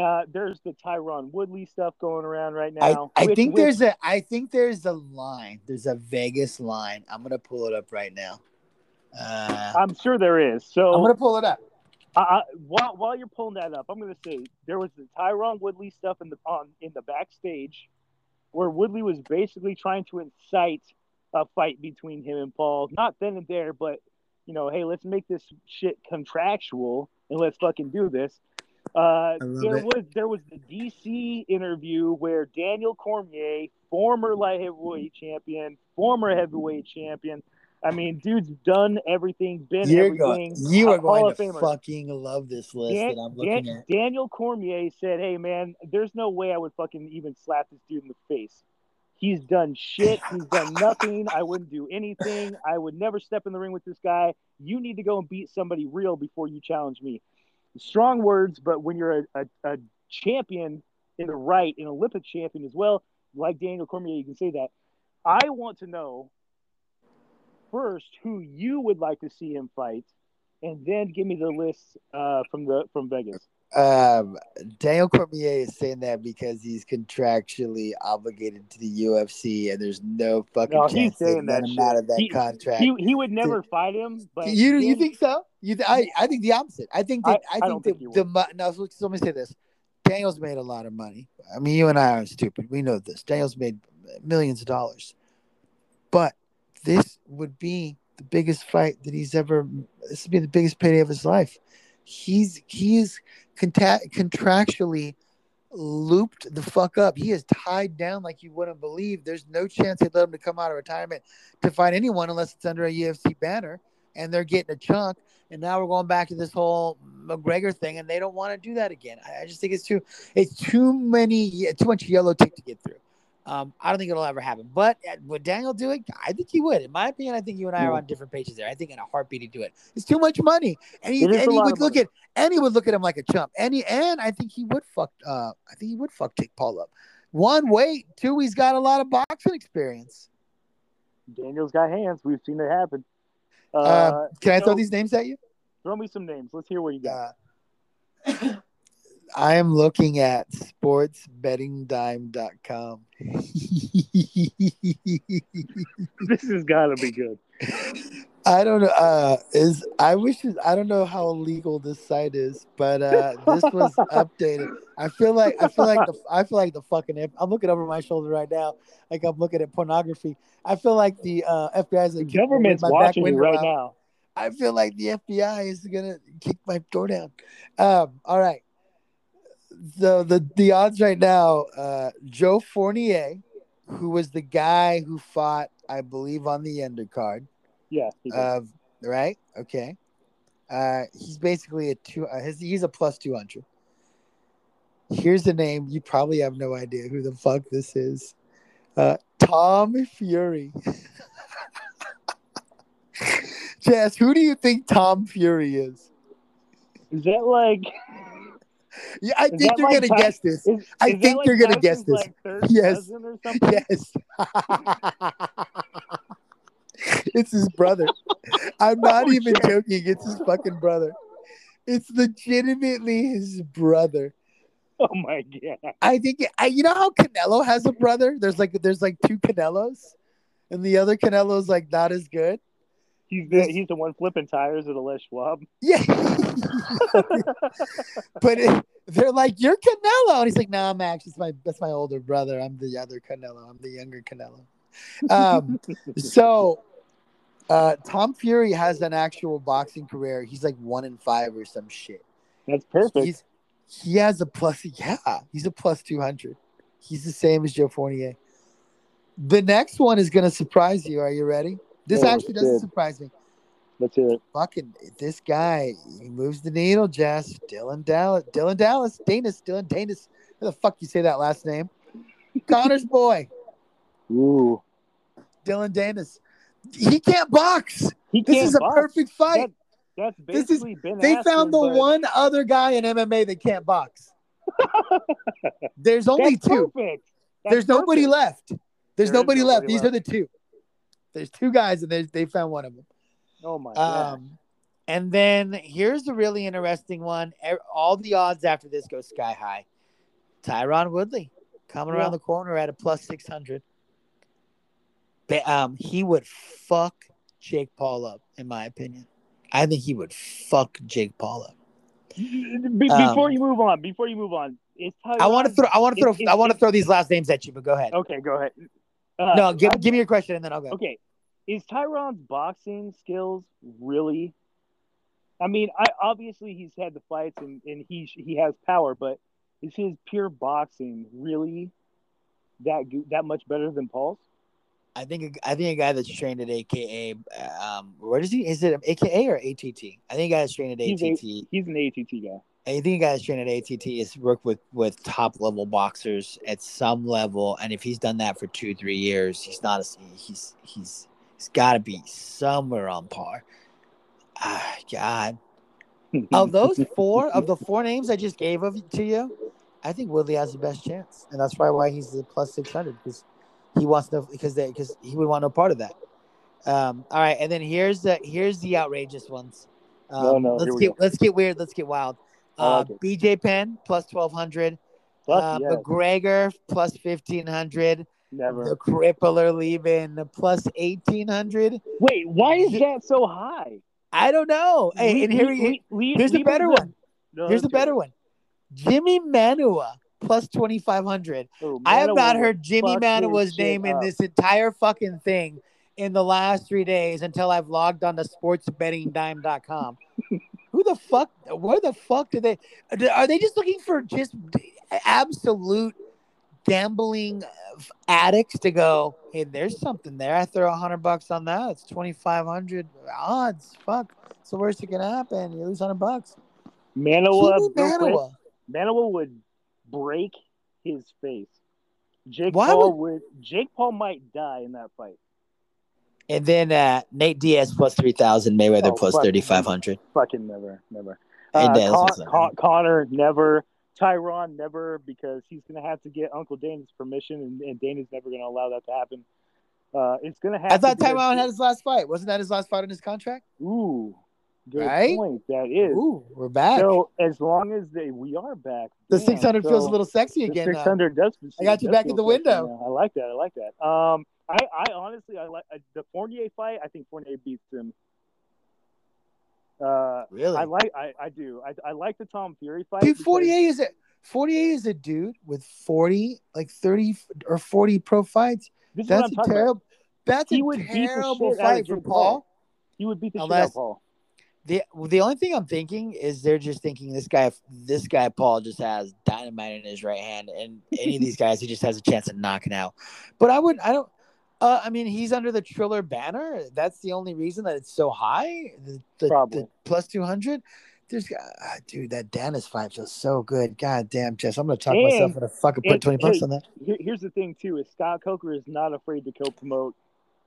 Uh, there's the Tyron Woodley stuff going around right now. I which- think which- there's a I think there's a line. There's a Vegas line. I'm gonna pull it up right now. Uh, I'm sure there is. So I'm gonna pull it up. I, I, while while you're pulling that up, I'm going to say there was the Tyron Woodley stuff in the on in the backstage, where Woodley was basically trying to incite a fight between him and Paul. Not then and there, but you know, hey, let's make this shit contractual and let's fucking do this. Uh, there it. was there was the DC interview where Daniel Cormier, former light heavyweight champion, former heavyweight champion. I mean, dude's done everything, been You're everything. going. You are Hall going to fucking love this list Dan- that I'm looking Dan- at. Daniel Cormier said, "Hey man, there's no way I would fucking even slap this dude in the face. He's done shit. He's done nothing. I wouldn't do anything. I would never step in the ring with this guy. You need to go and beat somebody real before you challenge me." Strong words, but when you're a, a, a champion in the right, an Olympic champion as well, like Daniel Cormier, you can say that. I want to know first who you would like to see him fight, and then give me the list uh, from the from Vegas. Um, Daniel Cormier is saying that because he's contractually obligated to the UFC, and there's no fucking No, chance they saying let that him out of that He- contract. He he would never fight him, but you you think so? You th- I I think the opposite. I think that I- I, I think don't that think he the mo- no. So so let me say this: Daniel's made a lot of money. I mean, you and I aren't stupid. We know this. Daniel's made millions of dollars, but this would be the biggest fight that he's ever. This would be the biggest payday of his life. He's he is contractually looped the fuck up. He is tied down like you wouldn't believe. There's no chance they'd let him to come out of retirement to fight anyone unless it's under a UFC banner and they're getting a chunk. And now we're going back to this whole McGregor thing, and they don't want to do that again. I, I just think it's too it's too many too much yellow tape to get through. Um, I don't think it'll ever happen. But uh, would Daniel do it? I think he would. In my opinion, I think you and I are on different pages there. I think in a heartbeat he'd do it. It's too much money, and he and he would look money. at and he would look at him like a chump. And he, and I think he would fuck. Uh, I think he would fuck Jake Paul up. One, wait. Two, he's got a lot of boxing experience. Daniel's got hands. We've seen it happen. Uh, Uh, can I throw these names at you? Throw me some names. Let's hear what you got. I am looking at sportsbettingdime.com. this has got to be good. I don't know. Uh, is I wish it- I don't know how legal this site is, but uh, this was updated. I feel like I feel like the I feel like the fucking. I'm looking over my shoulder right now, like I'm looking at pornography. I feel like the uh, FBI is The gonna kick my- government's watching you right out. now. I feel like the FBI is gonna kick my door down. Um, all right. So the the odds right now, uh, Joe Fournier, who was the guy who fought, I believe, on the undercard Yeah. of right. Okay. Uh, he's basically a two. Uh, his, he's a plus two hundred. Here's the name. You probably have no idea who the fuck this is. Uh, Tom Fury. Jess, who do you think Tom Fury is? Is that like? Yeah, I Is think you're like gonna guess this. Is, I is think like you're gonna guess this. Like, Yes. cousin or something? Yes. it's his brother. I'm oh, not Oh, even shit. joking. It's his fucking brother. It's legitimately his brother. Oh my god! I think I, you know how Canelo has a brother. There's like there's like two Canelos, and the other Canelo's like not as good. He's the, he's the one flipping tires at a Les Schwab. Yeah, but it, they're like you're Canelo, and he's like, "No, nah, Max, it's my that's my older brother. I'm the other Canelo. I'm the younger Canelo." Um, so uh, Tom Fury has an actual boxing career. He's like one in five or some shit. That's perfect. He's he has a plus. Yeah, he's a plus two hundred. He's the same as Joe Fournier. The next one is gonna surprise you. Are you ready? This Oh, actually doesn't surprise me. Let's hear it. Fucking this guy, he moves the needle. Jess, Dylan Dallas, Dylan Dallas, Danis, Dillon Danis. How the fuck you say that last name? Conor's boy, Ooh, Dillon Danis. He can't box. he This can't is a perfect fight. That's This is- basically They Askren, found the but one other guy in MMA that can't box. There's only two. perfect. There's nobody left. There's There is nobody left. nobody These are the two. There's two guys, and they they found one of them. Oh my god! Um, and then here's a really interesting one. All the odds after this go sky high. Tyron Woodley coming Yeah. around the corner at a plus six hundred. Um, he would fuck Jake Paul up, in my opinion. I think he would fuck Jake Paul up. Be- um, before you move on, before you move on, I want to throw. I want to throw. I want to throw these last names at you, but go ahead. Okay, go ahead. Uh, no, give I- give me your question, and then I'll go. Okay, is Tyron's boxing skills really? I mean, I obviously he's had the fights and, and he he has power, but is his pure boxing really that that much better than Paul's? I think I think a guy that's trained at AKA. Um, where does he? Is it AKA or ATT? I think a guy that's trained at He's a- ATT. He's an ATT guy. I think a guy trained at ATT is worked with with top level boxers at some level, and if he's done that for two three years, he's not a he's he's he's got to be somewhere on par. Ah, God, of those four of the four names I just gave of to you, I think Woodley has the best chance, and that's probably why he's the plus six hundred because he wants no because they because he would want no part of that. Um, all right, and then here's the here's the outrageous ones. Um, No, no, let's get let's get weird. Let's get wild. I Uh, like. BJ Penn plus twelve hundred. Plus, Uh, yes, McGregor plus fifteen hundred. never. The crippler Leben plus eighteen hundred. Wait, why is that so high? I don't know. Hey, Le- and here Le- he, Le- Le- here's a better the- one. No, Here's a better one. Jimmy Manuwa plus twenty five hundred. Oh, I have not heard Jimmy fuck Manuwa's his shit name in this entire fucking thing in the last three days until I've logged on to sportsbettingdime.com. Who the fuck? Where the fuck do they? Are they just looking for just absolute gambling uh, addicts to go? Hey, there's something there. I throw a hundred bucks on that. It's twenty five hundred odds. Fuck. It's the worst that can happen. You lose hundred bucks. Manuwa, Jimmy real. Manuwa would break his face. Jake Why Paul would... Jake Paul might die in that fight. And then uh, Nate Diaz plus three thousand. Mayweather Oh, thirty five hundred. Fucking never, never. Uh, Con- Con- Conor never. Tyron never because he's gonna have to get Uncle Dana's permission, and, and Dana's never gonna allow that to happen. Uh, it's gonna have. I thought to be a- had his last fight. Wasn't that his last fight on his contract? Ooh, good Right? point. That is. Ooh, we're back. So as long as they, we are back. the damn, six hundred feels a little sexy again. six now. does. I got you back in the window. I like that. I like that. Um, I, I honestly, I like uh, the Fournier fight. I think Fournier beats him. Uh, Really, I like. I, I do. I, I like the Tom Fury fight. dude. eight is a eight is a dude with forty, like thirty or forty pro fights. This is what That's a talking about. terrible. That's He a terrible shit out of fight for Paul. Paul. He would beat the shit out of Paul. The the only thing I'm thinking is they're just thinking this guy this guy Paul just has dynamite in his right hand, and any of these guys he just has a chance of knocking out. But I would I don't. Uh, I mean, he's under the Triller banner. That's the only reason that it's so high. The, the, the plus two hundred. There's, uh, dude, that Danis fight feels so good. God damn, Jess, I'm gonna talk And- myself into fucking put twenty bucks hey, on that. Here, here's the thing too: is Scott Coker is not afraid to co-promote.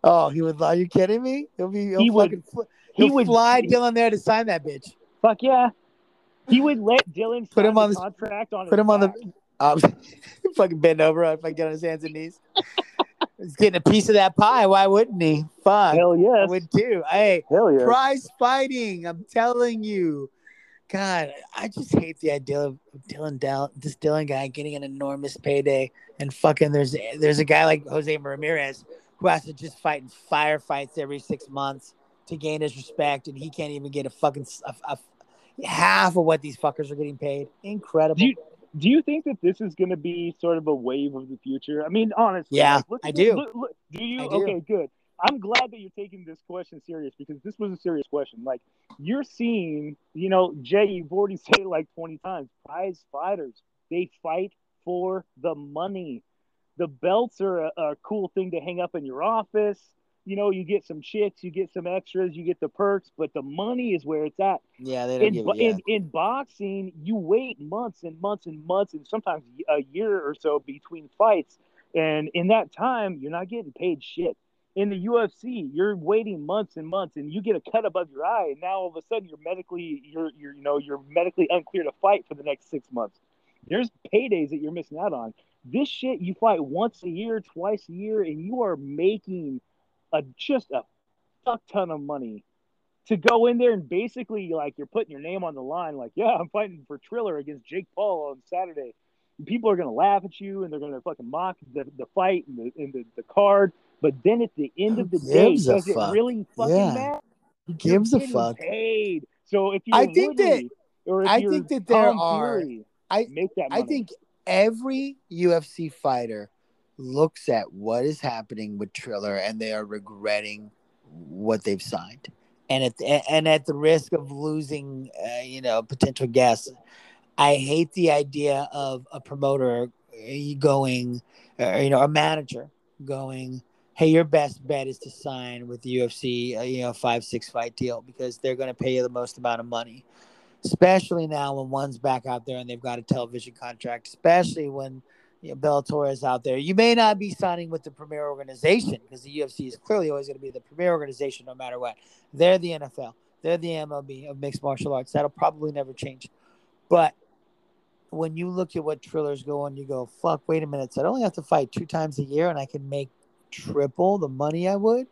Oh, he would. Are you kidding me? He'll be. He'll He would- fucking. He he would fly Dillon there to sign that bitch. Fuck yeah. He would let Dillon Put sign him on the contract on put him on the- Um, fucking bend over if I get on his hands and knees. He's getting a piece of that pie. Why wouldn't he? Fuck. Hell I would too. Hey, Hell yeah. prize fighting. I'm telling you. God, I just hate the idea of Dillon Dell, this Dillon guy getting an enormous payday and fucking there's there's a guy like Jose Ramirez who has to just fight in firefights every six months to gain his respect and he can't even get a fucking a, a- half of what these fuckers are getting paid. Incredible. Do you, do you think that this is going to be sort of a wave of the future? I mean, honestly, Yeah, like, look I do. look- look- do you? Do. Okay, good. I'm glad that you're taking this question serious because this was a serious question. Like you're seeing, you know, Jay, you've already said it like 20 times. Prize fighters, they fight for the money. The belts are a, a cool thing to hang up in your office. You know, you get some chicks, you get some extras, you get the perks, but the money is where it's at yeah, they don't in, give a yeah. in in boxing, you wait months and months and months, and sometimes a year or so between fights. And in that time, you're not getting paid shit. In the UFC, you're waiting months and months, and you get a cut above your eye, and now all of a sudden you're medically you're you're you know you're medically unclear to fight for the next six months. There's paydays that you're missing out on. This shit, you fight once a year, twice a year, and you are making a just a fuck ton of money to go in there and basically like you're putting your name on the line, like, yeah, I'm fighting for Triller against Jake Paul on Saturday. And People are gonna laugh at you and they're gonna fucking mock the, the fight and the and the, the card. But then at the end of the day, does it fuck? really fucking Yeah. matter? Who gives a fuck? Paid. So if you're I think that- or if I think that there Tom are- Fury, I- that. I think every UFC fighter looks at what is happening with Triller and they are regretting what they've signed. And at the, and at the risk of losing, uh, you know, potential guests, I hate the idea of a promoter uh, going, or, you know, a manager going, "Hey, your best bet is to sign with the UFC, uh, you know, five six fight deal because they're going to pay you the most amount of money." especially now when one's back out there and they've got a television contract, especially when you know, Bellator is out there. You may not be signing with the premier organization because the UFC is clearly always going to be the premier organization no matter what. They're the NFL, they're the MLB of mixed martial arts. That'll probably never change. But when you look at what Triller's going, you go, fuck, wait a minute. So I only have to fight two times a year and I can make triple the money I would.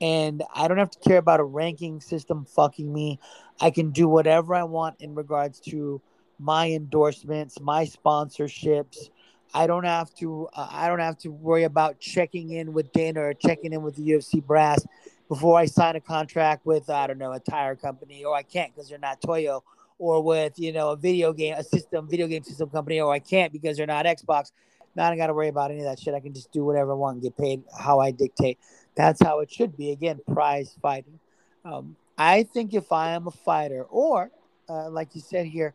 And I don't have to care about a ranking system fucking me. I can do whatever I want in regards to my endorsements, my sponsorships. I don't have to. Uh, I don't have to worry about checking in with Dana or checking in with the UFC brass before I sign a contract with I don't know a tire company, or I can't because they're not Toyo, or with you know a video game, a system, video game system company, or I can't because they're not Xbox. Now I don't got to worry about any of that shit. I can just do whatever I want and get paid how I dictate. That's how it should be. Again, prize fighting. Um, I think if I am a fighter, or uh, like you said here,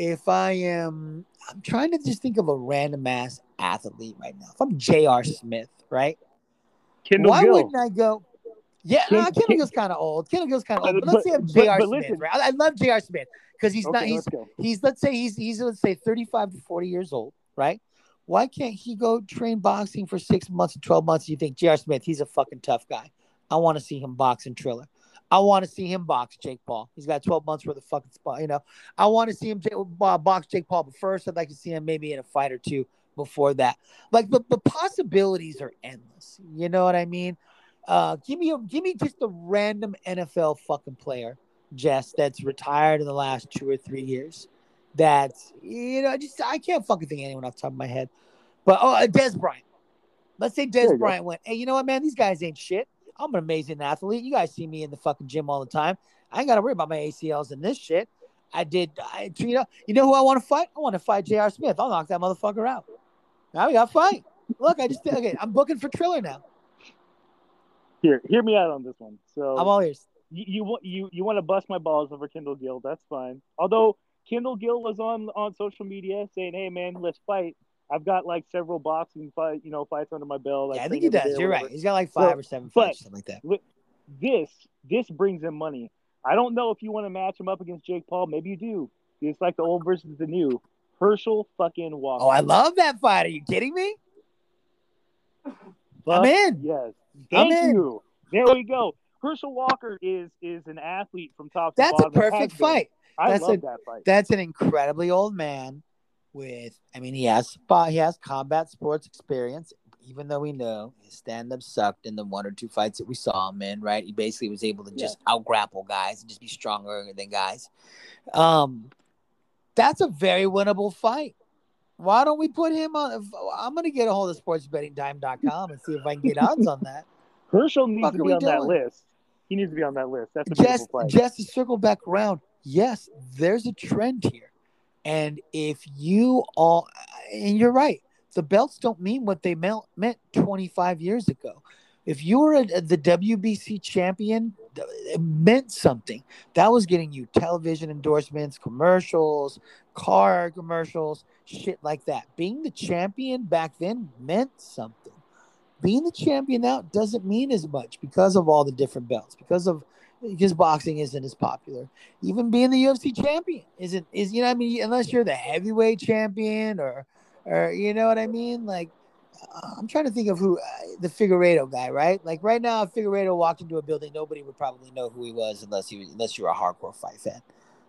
if I am, I'm trying to just think of a random ass athlete right now. If I'm J.R. Smith, right? Kendall Why Gill. wouldn't I go? Yeah, Ken- no, Kendall Ken- Gill's kind of old. Kendall Gill's kind of old. But- But let's say I'm J.R. Smith, listen. right? I, I love J.R. Smith because he's Okay, not. He's let's he's let's say he's he's let's say 35 to 40 years old, right? Why can't he go train boxing for six months and 12 months? You think J.R. Smith, he's a fucking tough guy. I want to see him box in Triller. I want to see him box Jake Paul. He's got 12 months worth of fucking spot. You know, I want to see him box Jake Paul, but first I'd like to see him maybe in a fight or two before that. Like the, the possibilities are endless. You know what I mean? Uh, give me a, give me just a random NFL fucking player, Jess, that's retired in the last two or three years. That's you know, I just I can't fucking think of anyone off the top of my head. But oh, uh, Dez Bryant. Let's say Dez you go. Bryant went, hey, you know what, man? These guys ain't shit. I'm an amazing athlete. You guys see me in the fucking gym all the time. I ain't got to worry about my ACLs and this shit. I did. I, you know, you know who I want to fight? I want to fight J.R. Smith. I'll knock that motherfucker out. Now we got to fight. Look, I just okay. I'm booking for Triller now. Here, hear me out on this one. So I'm all ears. you you want you you want to bust my balls over Kendall Gill? That's fine. Although Kendall Gill was on on social media saying, "Hey man, let's fight." I've got like several boxing fight, you know, fights under my belt. Yeah, I think he does. You're right. He's got like five So, or seven fights, something like that. This this brings him money. I don't know if you want to match him up against Jake Paul. Maybe you do. It's like the old versus the new. Herschel fucking Walker. Oh, I love that fight. Are you kidding me? Fuck I'm in. Yes. I'm Thank in. you. There we go. Herschel Walker is is an athlete from top to That's a bottom. has perfect fight. I That's love a- that fight. That's an incredibly old man with. I mean, he has. He has combat sports experience. Even though we know his stand up sucked in the one or two fights that we saw him in, right? He basically was able to just out grapple guys and just be stronger than guys. Um, that's a very winnable fight. Why don't we put him on? I'm going to get a hold of sportsbettingdime.com and see if I can get odds on that. Herschel needs fuck to be we on that list. He needs to be on that list. That's a just beautiful fight. just to circle back around yes there's a trend here and if you all and you're right the belts don't mean what they meant, meant 25 years ago. If you were a, the wbc champion it meant something. That was getting you television endorsements commercials car commercials shit like that. Being the champion back then meant something. Being the champion now doesn't mean as much because of all the different belts because of because boxing isn't as popular. Even being the UFC champion isn't is you know what I mean unless you're the heavyweight champion or or you know what I mean like uh, I'm trying to think of who uh, the Figueiredo guy, right? Like right now, if Figueiredo walked into a building, nobody would probably know who he was unless he was, unless you're a hardcore fight fan,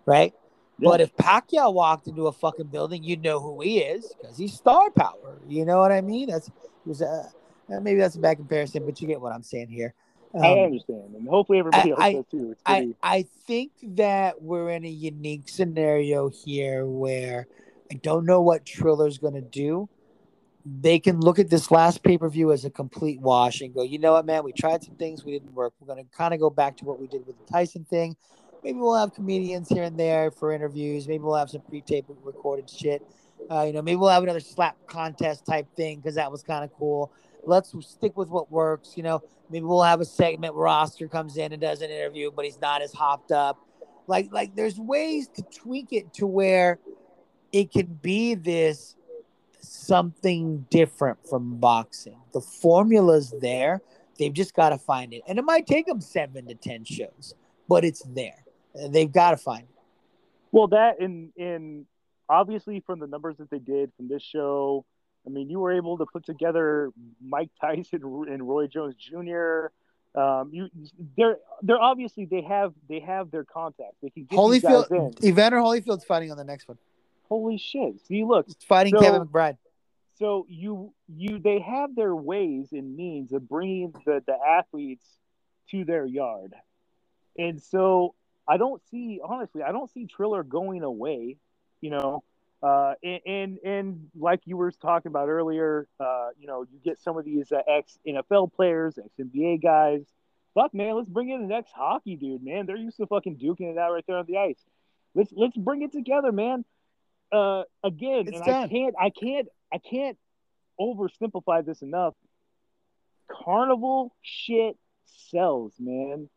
right? But if Pacquiao walked into a fucking building, you'd know who he is because he's star power. You know what I mean? That's was uh, maybe that's a bad comparison, but you get what I'm saying here. I Um, understand, and hopefully everybody I- else does too. It's I, pretty. I think that we're in a unique scenario here where I don't know what Triller's going to do. They can look at this last pay per view as a complete wash and go, you know what, man, we tried some things, we didn't work. We're going to kind of go back to what we did with the Tyson thing. Maybe we'll have comedians here and there for interviews. Maybe we'll have some pre tape recorded shit. Uh, you know, maybe we'll have another slap contest type thing because that was kind of cool. Let's stick with what works. You know, maybe we'll have a segment where Oscar comes in and does an interview, but he's not as hopped up. Like, like there's ways to tweak it to where it can be this something different from boxing. The formula's there. They've just got to find it, and it might take them seven to ten shows, but it's there. They've got to find it. Well, that and and obviously from the numbers that they did from this show, I mean, you were able to put together Mike Tyson and Roy Jones Jr. Um, you they're they're obviously they have they have their contacts. They can get Holyfield. Evander Holyfield's fighting on the next one. Holy shit! See, look, He's fighting So- Kevin McBride. so you you they have their ways and means of bringing the the athletes to their yard and so i don't see honestly i don't see triller going away you know uh and and, and like you were talking about earlier uh you know you get some of these uh, ex nfl players ex nba guys. Fuck man let's bring in an ex hockey dude man. They're used to fucking duking it out right there on the ice. Let's let's bring it together man. Uh again It's and done. i can't i can't i can't oversimplify this enough. Carnival shit sells man.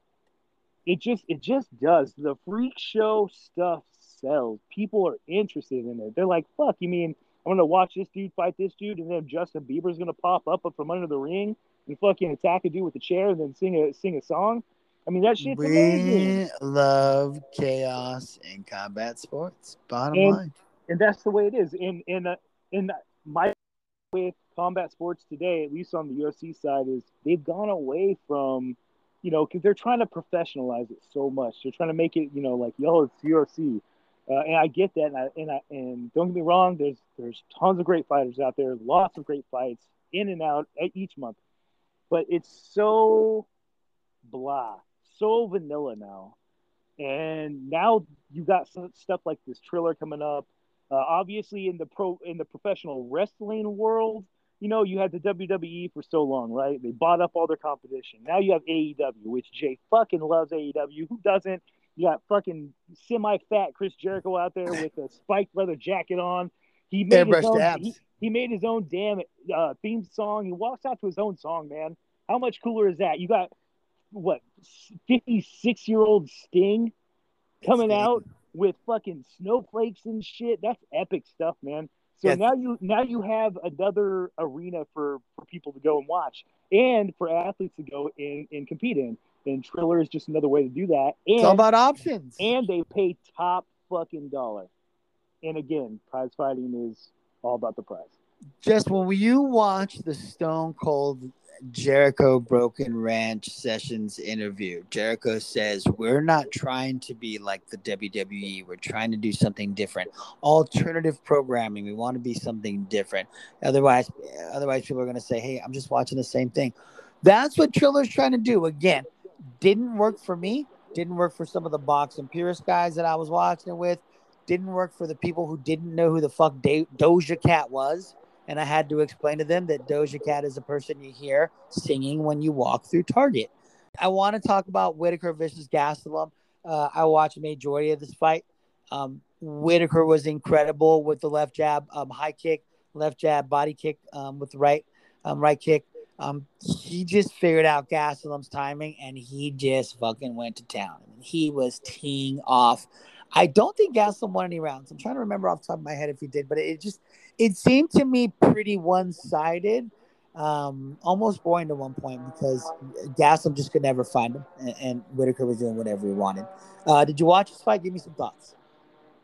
It just it just does. The freak show stuff sells people are interested in it they're like fuck you mean i'm gonna watch this dude fight this dude and then justin bieber's gonna pop up from under the ring and fucking attack a dude with a chair and then sing a sing a song i mean that shit's amazing We love chaos in combat sports. Bottom And- line. and that's the way it is. In in uh, in my with combat sports today, at least on the UFC side, is they've gone away from, you know, because they're trying to professionalize it so much. They're trying to make it, you know, like yo, it's UFC, uh, and I get that. And I, and I and don't get me wrong, there's there's tons of great fighters out there, lots of great fights in and out each month, but it's so blah, so vanilla now. And now you got some stuff like this Triller coming up. Uh, obviously, in the pro in the professional wrestling world, you know you had the WWE for so long, right? They bought up all their competition. Now you have AEW, which Jay fucking loves AEW. Who doesn't? You got fucking semi-fat Chris Jericho out there with a spiked leather jacket on. He made his own. abs. He, he made his own damn uh, theme song. He walks out to his own song, man. How much cooler is that? You got what 56 year old Sting coming Sting. out with fucking snowflakes and shit. That's epic stuff, man. So Yes. now you now you have another arena for, for people to go and watch and for athletes to go in and compete in. And Triller is just another way to do that. It's all about options. and they pay top fucking dollar. And again, prize fighting is all about the prize. just when you watch the Stone Cold Jericho Broken Ranch Sessions interview, Jericho says, We're not trying to be like the WWE. We're trying to do something different. Alternative programming. We want to be something different. Otherwise, otherwise people are going to say, Hey, I'm just watching the same thing. That's what Triller's trying to do. Again, didn't work for me. Didn't work for some of the box and purist guys that I was watching it with. Didn't work for the people who didn't know who the fuck Do- Doja Cat was and I had to explain to them that Doja Cat is a person you hear singing when you walk through Target. I want to talk about Whitaker versus Gastelum. Uh, I watched majority of this fight. Um, Whitaker was incredible with the left jab, um, high kick, left jab, body kick um, with the right, um, right kick. Um, he just figured out Gastelum's timing, and he just fucking went to town. He was teeing off. I don't think Gastelum won any rounds. I'm trying to remember off the top of my head if he did, but it just it seemed to me pretty one sided, um, almost boring to one point because Gastelum just could never find him, and, and Whitaker was doing whatever he wanted. Uh, did you watch this fight? Give me some thoughts.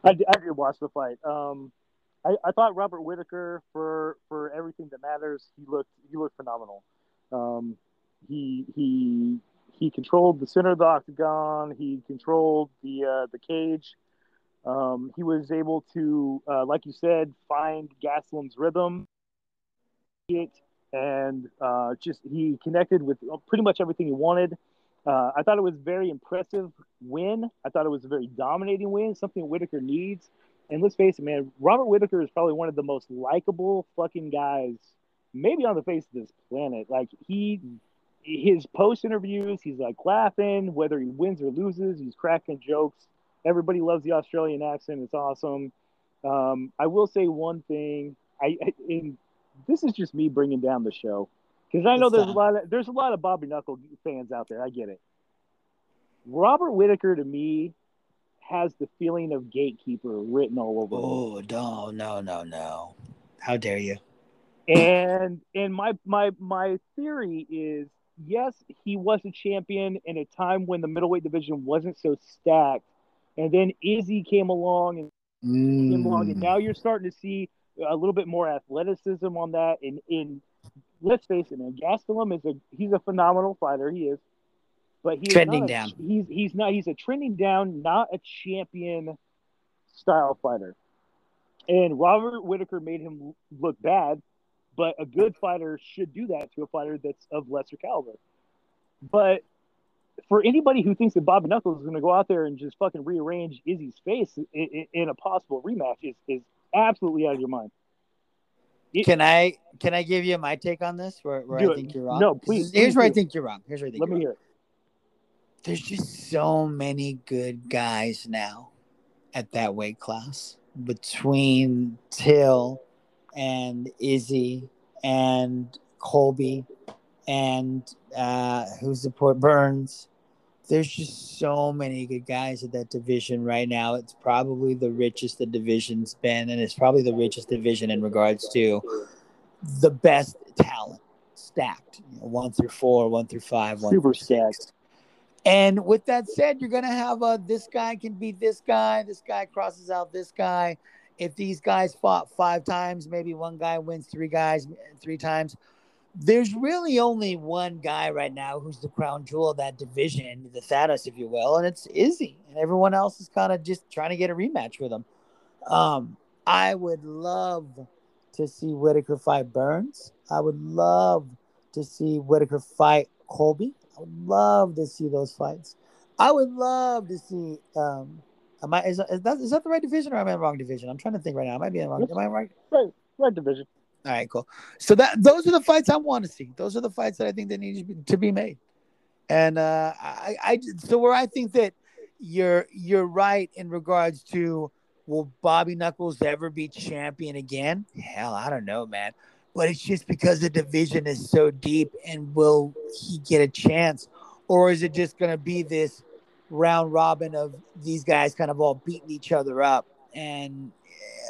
I did, I did watch the fight. Um, I, I thought Robert Whitaker for for everything that matters, he looked he looked phenomenal. Um, he he he controlled the center of the octagon. He controlled the uh, the cage. Um, he was able to, uh, like you said, find Gastelum's rhythm, it, and uh, just he connected with pretty much everything he wanted. Uh, I thought it was very impressive win. I thought it was a very dominating win, something Whitaker needs. And let's face it, man, Robert Whitaker is probably one of the most likable fucking guys, maybe on the face of this planet. Like he, his post interviews, he's like laughing, whether he wins or loses, he's cracking jokes. Everybody loves the Australian accent. It's awesome. Um, I will say one thing. I, I and this is just me bringing down the show because I know It's there's a lot of there's a lot of Bobby Knuckle fans out there. I get it. Robert Whitaker to me has the feeling of gatekeeper written all over. Oh no, no, no, no! How dare you? and and my my my theory is yes he was a champion in a time when the middleweight division wasn't so stacked and then izzy came along and came along and Mm. now you're starting to see a little bit more athleticism on that and in let's face it man gastelum is a he's a phenomenal fighter he is but he's Trending not a, down. he's he's not he's a trending down not a champion style fighter and robert whitaker made him look bad but a good fighter should do that to a fighter that's of lesser caliber. But for anybody who thinks that Bobby Knuckles is going to go out there and just fucking rearrange Izzy's face in, in, in a possible rematch is, is absolutely out of your mind. It- Can I can I give you my take on this? Where, where I it. think you're wrong. No, please, Here's please where I think you're wrong. Here's where I think Let me wrong. hear it. There's just so many good guys now at that weight class between Till and Izzy and Colby and uh, who's the poor Burns. There's just so many good guys at that division right now. It's probably the richest the division's been, and it's probably the richest division in regards to the best talent stacked. You know, one through four, one through five, one Super through six. And with that said, you're gonna have a this guy can beat this guy, this guy crosses out this guy. If these guys fought five times, maybe one guy wins three guys three times. There's really only one guy right now who's the crown jewel of that division, the Thanos, if you will, and it's Izzy. And everyone else is kind of just trying to get a rematch with him. Um, I would love to see Whitaker fight Burns. I would love to see Whitaker fight Colby. I would love to see those fights. I would love to see. Um, am I is, is that is that the right division or am I in the wrong division? I'm trying to think right now. I might be in the wrong. Am I right? Right, right division. All right, cool. So that those are the fights I want to see. Those are the fights that I think that need to be, to be made. And uh, I, I so where I think that you're you're right in regards to will Bobby Knuckles ever be champion again? Hell, I don't know, man. But it's just because the division is so deep, and will he get a chance, or is it just going to be this round robin of these guys kind of all beating each other up and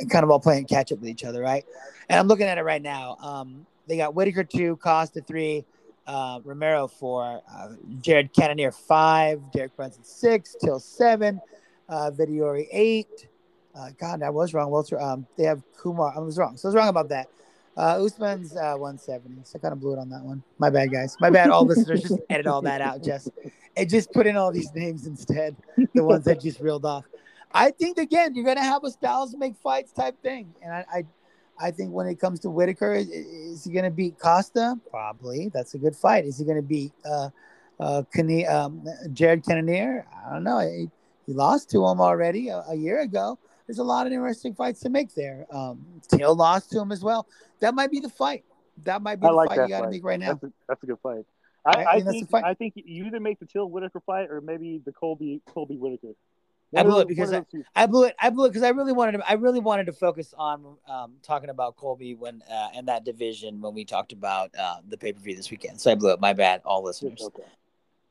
eh, kind of all playing catch up with each other, right? And I'm looking at it right now. Um, they got Whitaker two, Costa three, uh, Romero four, uh, Jared Cannonier five, Derek Brunson six, Till seven, uh, Vettori eight. Uh, God, I was wrong. Welter, um, they have Kumar. I was wrong. So I was wrong about that. Uh, Usman's uh, 170, so I kind of blew it on that one. My bad, guys. My bad. All listeners, just edit all that out, Just and just put in all these names instead, the ones that just reeled off. I think again, you're gonna have a styles make fights type thing, and I, I, I think when it comes to Whitaker, is, is he gonna beat Costa? Probably. That's a good fight. Is he gonna beat uh, uh, Cane- um, Jared Cannonier? I don't know. He, he lost to him already a, a year ago there's a lot of interesting fights to make there. Um, Till lost to him as well. That might be the fight. That might be I the like fight you got to make right now. That's a, that's a good fight. I I, I, think that's think a fight. I think you either make the Till Whitaker fight or maybe the Colby Colby Whitaker. I blew it because one of those two. I blew it. I blew it because I really wanted to. I really wanted to focus on um, talking about Colby when uh, in that division when we talked about uh, the pay per view this weekend. So I blew it. My bad, all listeners. Okay.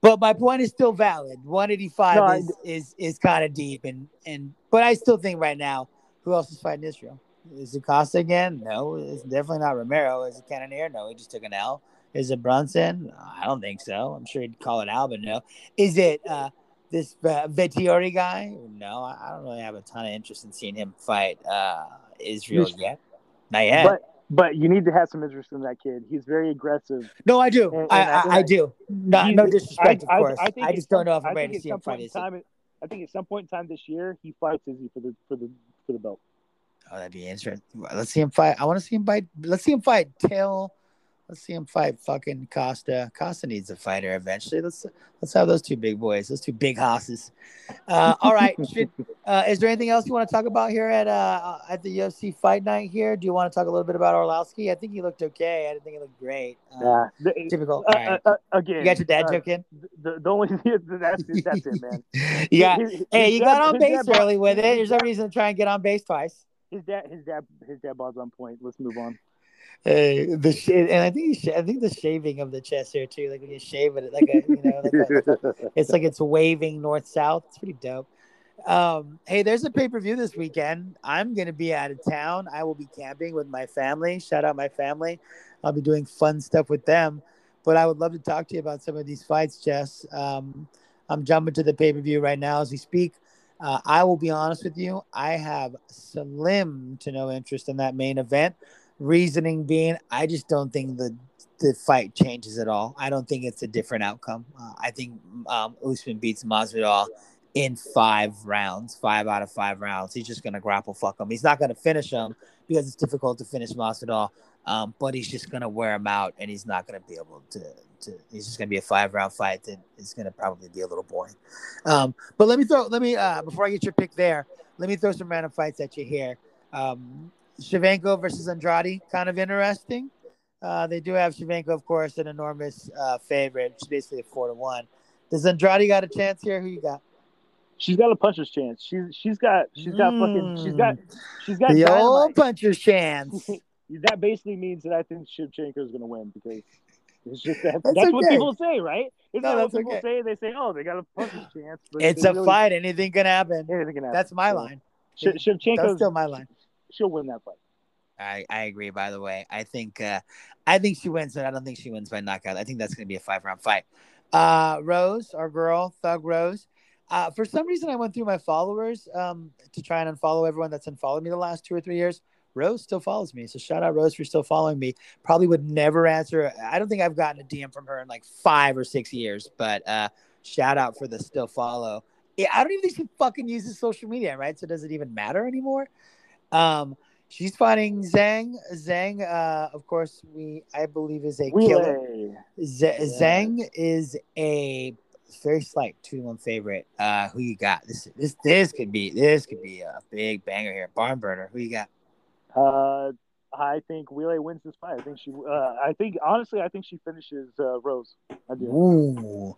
But my point is still valid. 185 No, is is is kind of deep, and and but I still think right now, who else is fighting Israel? Is it Costa again? No, it's definitely not Romero. Is it Cannonier? No, he just took an L. Is it Brunson? I don't think so. I'm sure he'd call it Al, but no. Is it uh, this uh, Vettori guy? No, I I don't really have a ton of interest in seeing him fight uh, Israel yet. Not yet. But but you need to have some interest in that kid. He's very aggressive. no, I do. and- I, and I- I, I do. Not, no disrespect, I, of course. I, I, just don't know if I I'm ready to see him fight time. I think at some point in time this year he fights Izzy for the for the for the belt. Oh, that'd be interesting. Let's see him fight. I want to see him fight. Let's see him fight Till. Let's see him fight fucking Costa. Costa needs a fighter eventually. Let's let's have those two big boys, those two big hosses. Uh, all right. Should, uh, is there anything else you want to talk about here at uh, at the UFC fight night here? Do you want to talk a little bit about Arlovski? I think he looked okay. I didn't think he looked great. Um, Yeah. The- Typical. uh, right. uh, uh, again, You got your dad uh, joke in? The, the only that's that's it, man. yeah. got, His- his hey, you dad- got on base dad early with it. There's no reason to try and get on base twice. His dad, his dad, his dad bod's on point. Let's move on. Uh, the sh- and I think sh- I think the shaving of the chest here too, like when you shave it, like a you know, like a- it's like it's waving north south. It's pretty dope. Um, hey, there's a pay per view this weekend. I'm gonna be out of town. I will be camping with my family. Shout out my family. I'll be doing fun stuff with them. But I would love to talk to you about some of these fights, Jess. Um, I'm jumping to the pay per view right now as we speak. Uh, I will be honest with you. I have slim to no interest in that main event. Reasoning being, I just don't think the the fight changes at all. I don't think it's a different outcome. Uh, I think um, Usman beats Masvidal in five rounds, five out of five rounds. He's just gonna grapple fuck him. He's not gonna finish him because it's difficult to finish Masvidal. Um, but he's just gonna wear him out, and he's not gonna be able to. to he's just gonna be a five round fight that is gonna probably be a little boring. Um, but let me throw. Let me uh, before I get your pick there. Let me throw some random fights at you here. Um, Shevchenko versus Andrade, kind of interesting. Uh, they do have Shevchenko, of course, an enormous uh, favorite. She's basically a four to one. Does Andrade got a chance here? Who you got? She's got a puncher's chance. She's she's got she's got fucking she's got she's got the old dynamite. puncher's chance. that basically means that I think Shevchenko is going to win because it's just that, That's that's, what people say, right? Isn't No, that what people okay. say? They say, "Oh, they got a puncher's chance." It's a really- fight. Anything can happen. Anything can happen. That's my So, line. Sh- That's still my line. She'll win that fight. I, I agree. By the way, I think uh, I think she wins, but I don't think she wins by knockout. I think that's going to be a five round fight. Uh, Rose, our girl, Thug Rose. Uh, for some reason, I went through my followers um, to try and unfollow everyone that's unfollowed me the last two or three years. Rose still follows me, so shout out Rose for still following me. Probably would never answer. I don't think I've gotten a DM from her in like five or six years, but uh, shout out for the still follow. Yeah, I don't even think she fucking uses social media, right? So does it even matter anymore? Um, she's fighting Zhang. Zhang, uh, of course, we I believe is a killer. Z- Zhang is a very slight two to one favorite. Uh, who you got? This this this could be this could be a big banger here. Barn burner. Who you got? Uh, I think Weili wins this fight. I think she. Uh, I think honestly, I think she finishes uh, Rose. I do. Ooh.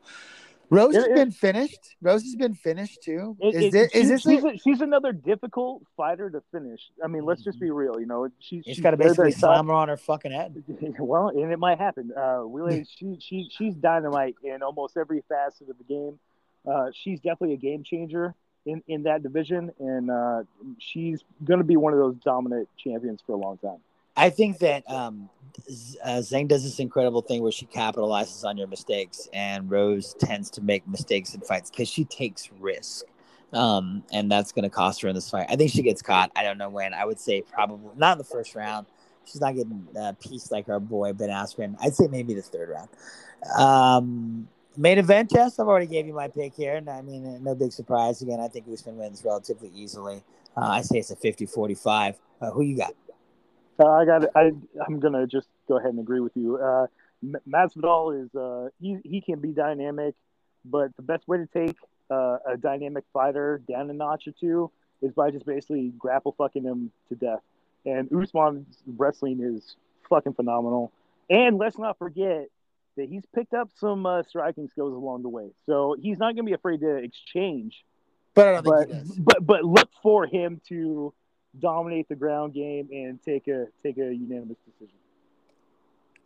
Rose It- has it- been finished. Rose has been finished too. It- Is it- this, is she- this she's, a, a, she's another difficult fighter to finish. I mean, let's just be real. You know, she's she's got to very, basically slam her on her fucking head. well, and it might happen. Uh, Weili, she she she's dynamite in almost every facet of the game. Uh, she's definitely a game changer in in that division, and uh, she's going to be one of those dominant champions for a long time. I think that um, Z- uh, Zhang does this incredible thing where she capitalizes on your mistakes, and Rose tends to make mistakes in fights because she takes risk, um, and that's going to cost her in this fight. I think she gets caught. I don't know when. I would say probably not in the first round, She's not getting a piece like our boy Ben Askren. I'd say maybe the third round. Um, main event test. I've already gave you my pick here, and I mean, no big surprise. Again, I think Usman wins relatively easily. Uh, I say it's a 50-45. Uh, who you got? Uh, I got. I I'm gonna just go ahead and agree with you. Uh, Masvidal is uh, he he can be dynamic, but the best way to take uh, a dynamic fighter down a notch or two is by just basically grapple fucking him to death. And Usman's wrestling is fucking phenomenal. And let's not forget that he's picked up some uh, striking skills along the way, so he's not gonna be afraid to exchange. But I don't But think he does. but but look for him to dominate the ground game and take a take a unanimous decision.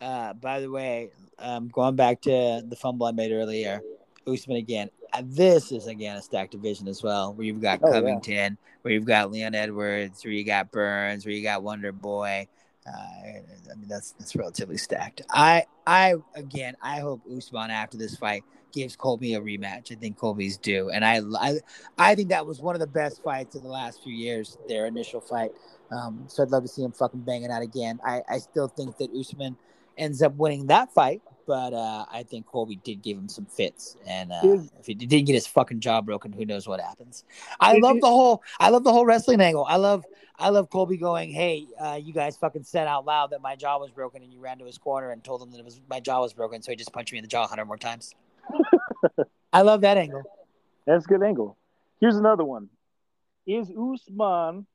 Uh, by the way, um, going back to the fumble I made earlier, Usman again. Uh, this is again a stacked division as well, where you've got Oh, yeah. Covington, where you've got Leon Edwards, where you got Burns, where you got Wonder Boy. Uh, I mean, that's that's relatively stacked. I I again, I hope Usman after this fight gives Colby a rematch. I think Colby's due, and I I, I think that was one of the best fights in the last few years. Their initial fight. Um, so I'd love to see him fucking banging out again. I, I still think that Usman ends up winning that fight, but uh, I think Colby did give him some fits, and uh, Is- if he didn't get his fucking jaw broken, who knows what happens? I love it- the whole I love the whole wrestling angle. I love I love Colby going, "Hey, uh, you guys fucking said out loud that my jaw was broken, and you ran to his corner and told him that it was my jaw was broken, so he just punched me in the jaw a hundred more times." I love that angle. That's a good angle. Here's another one. Is Usman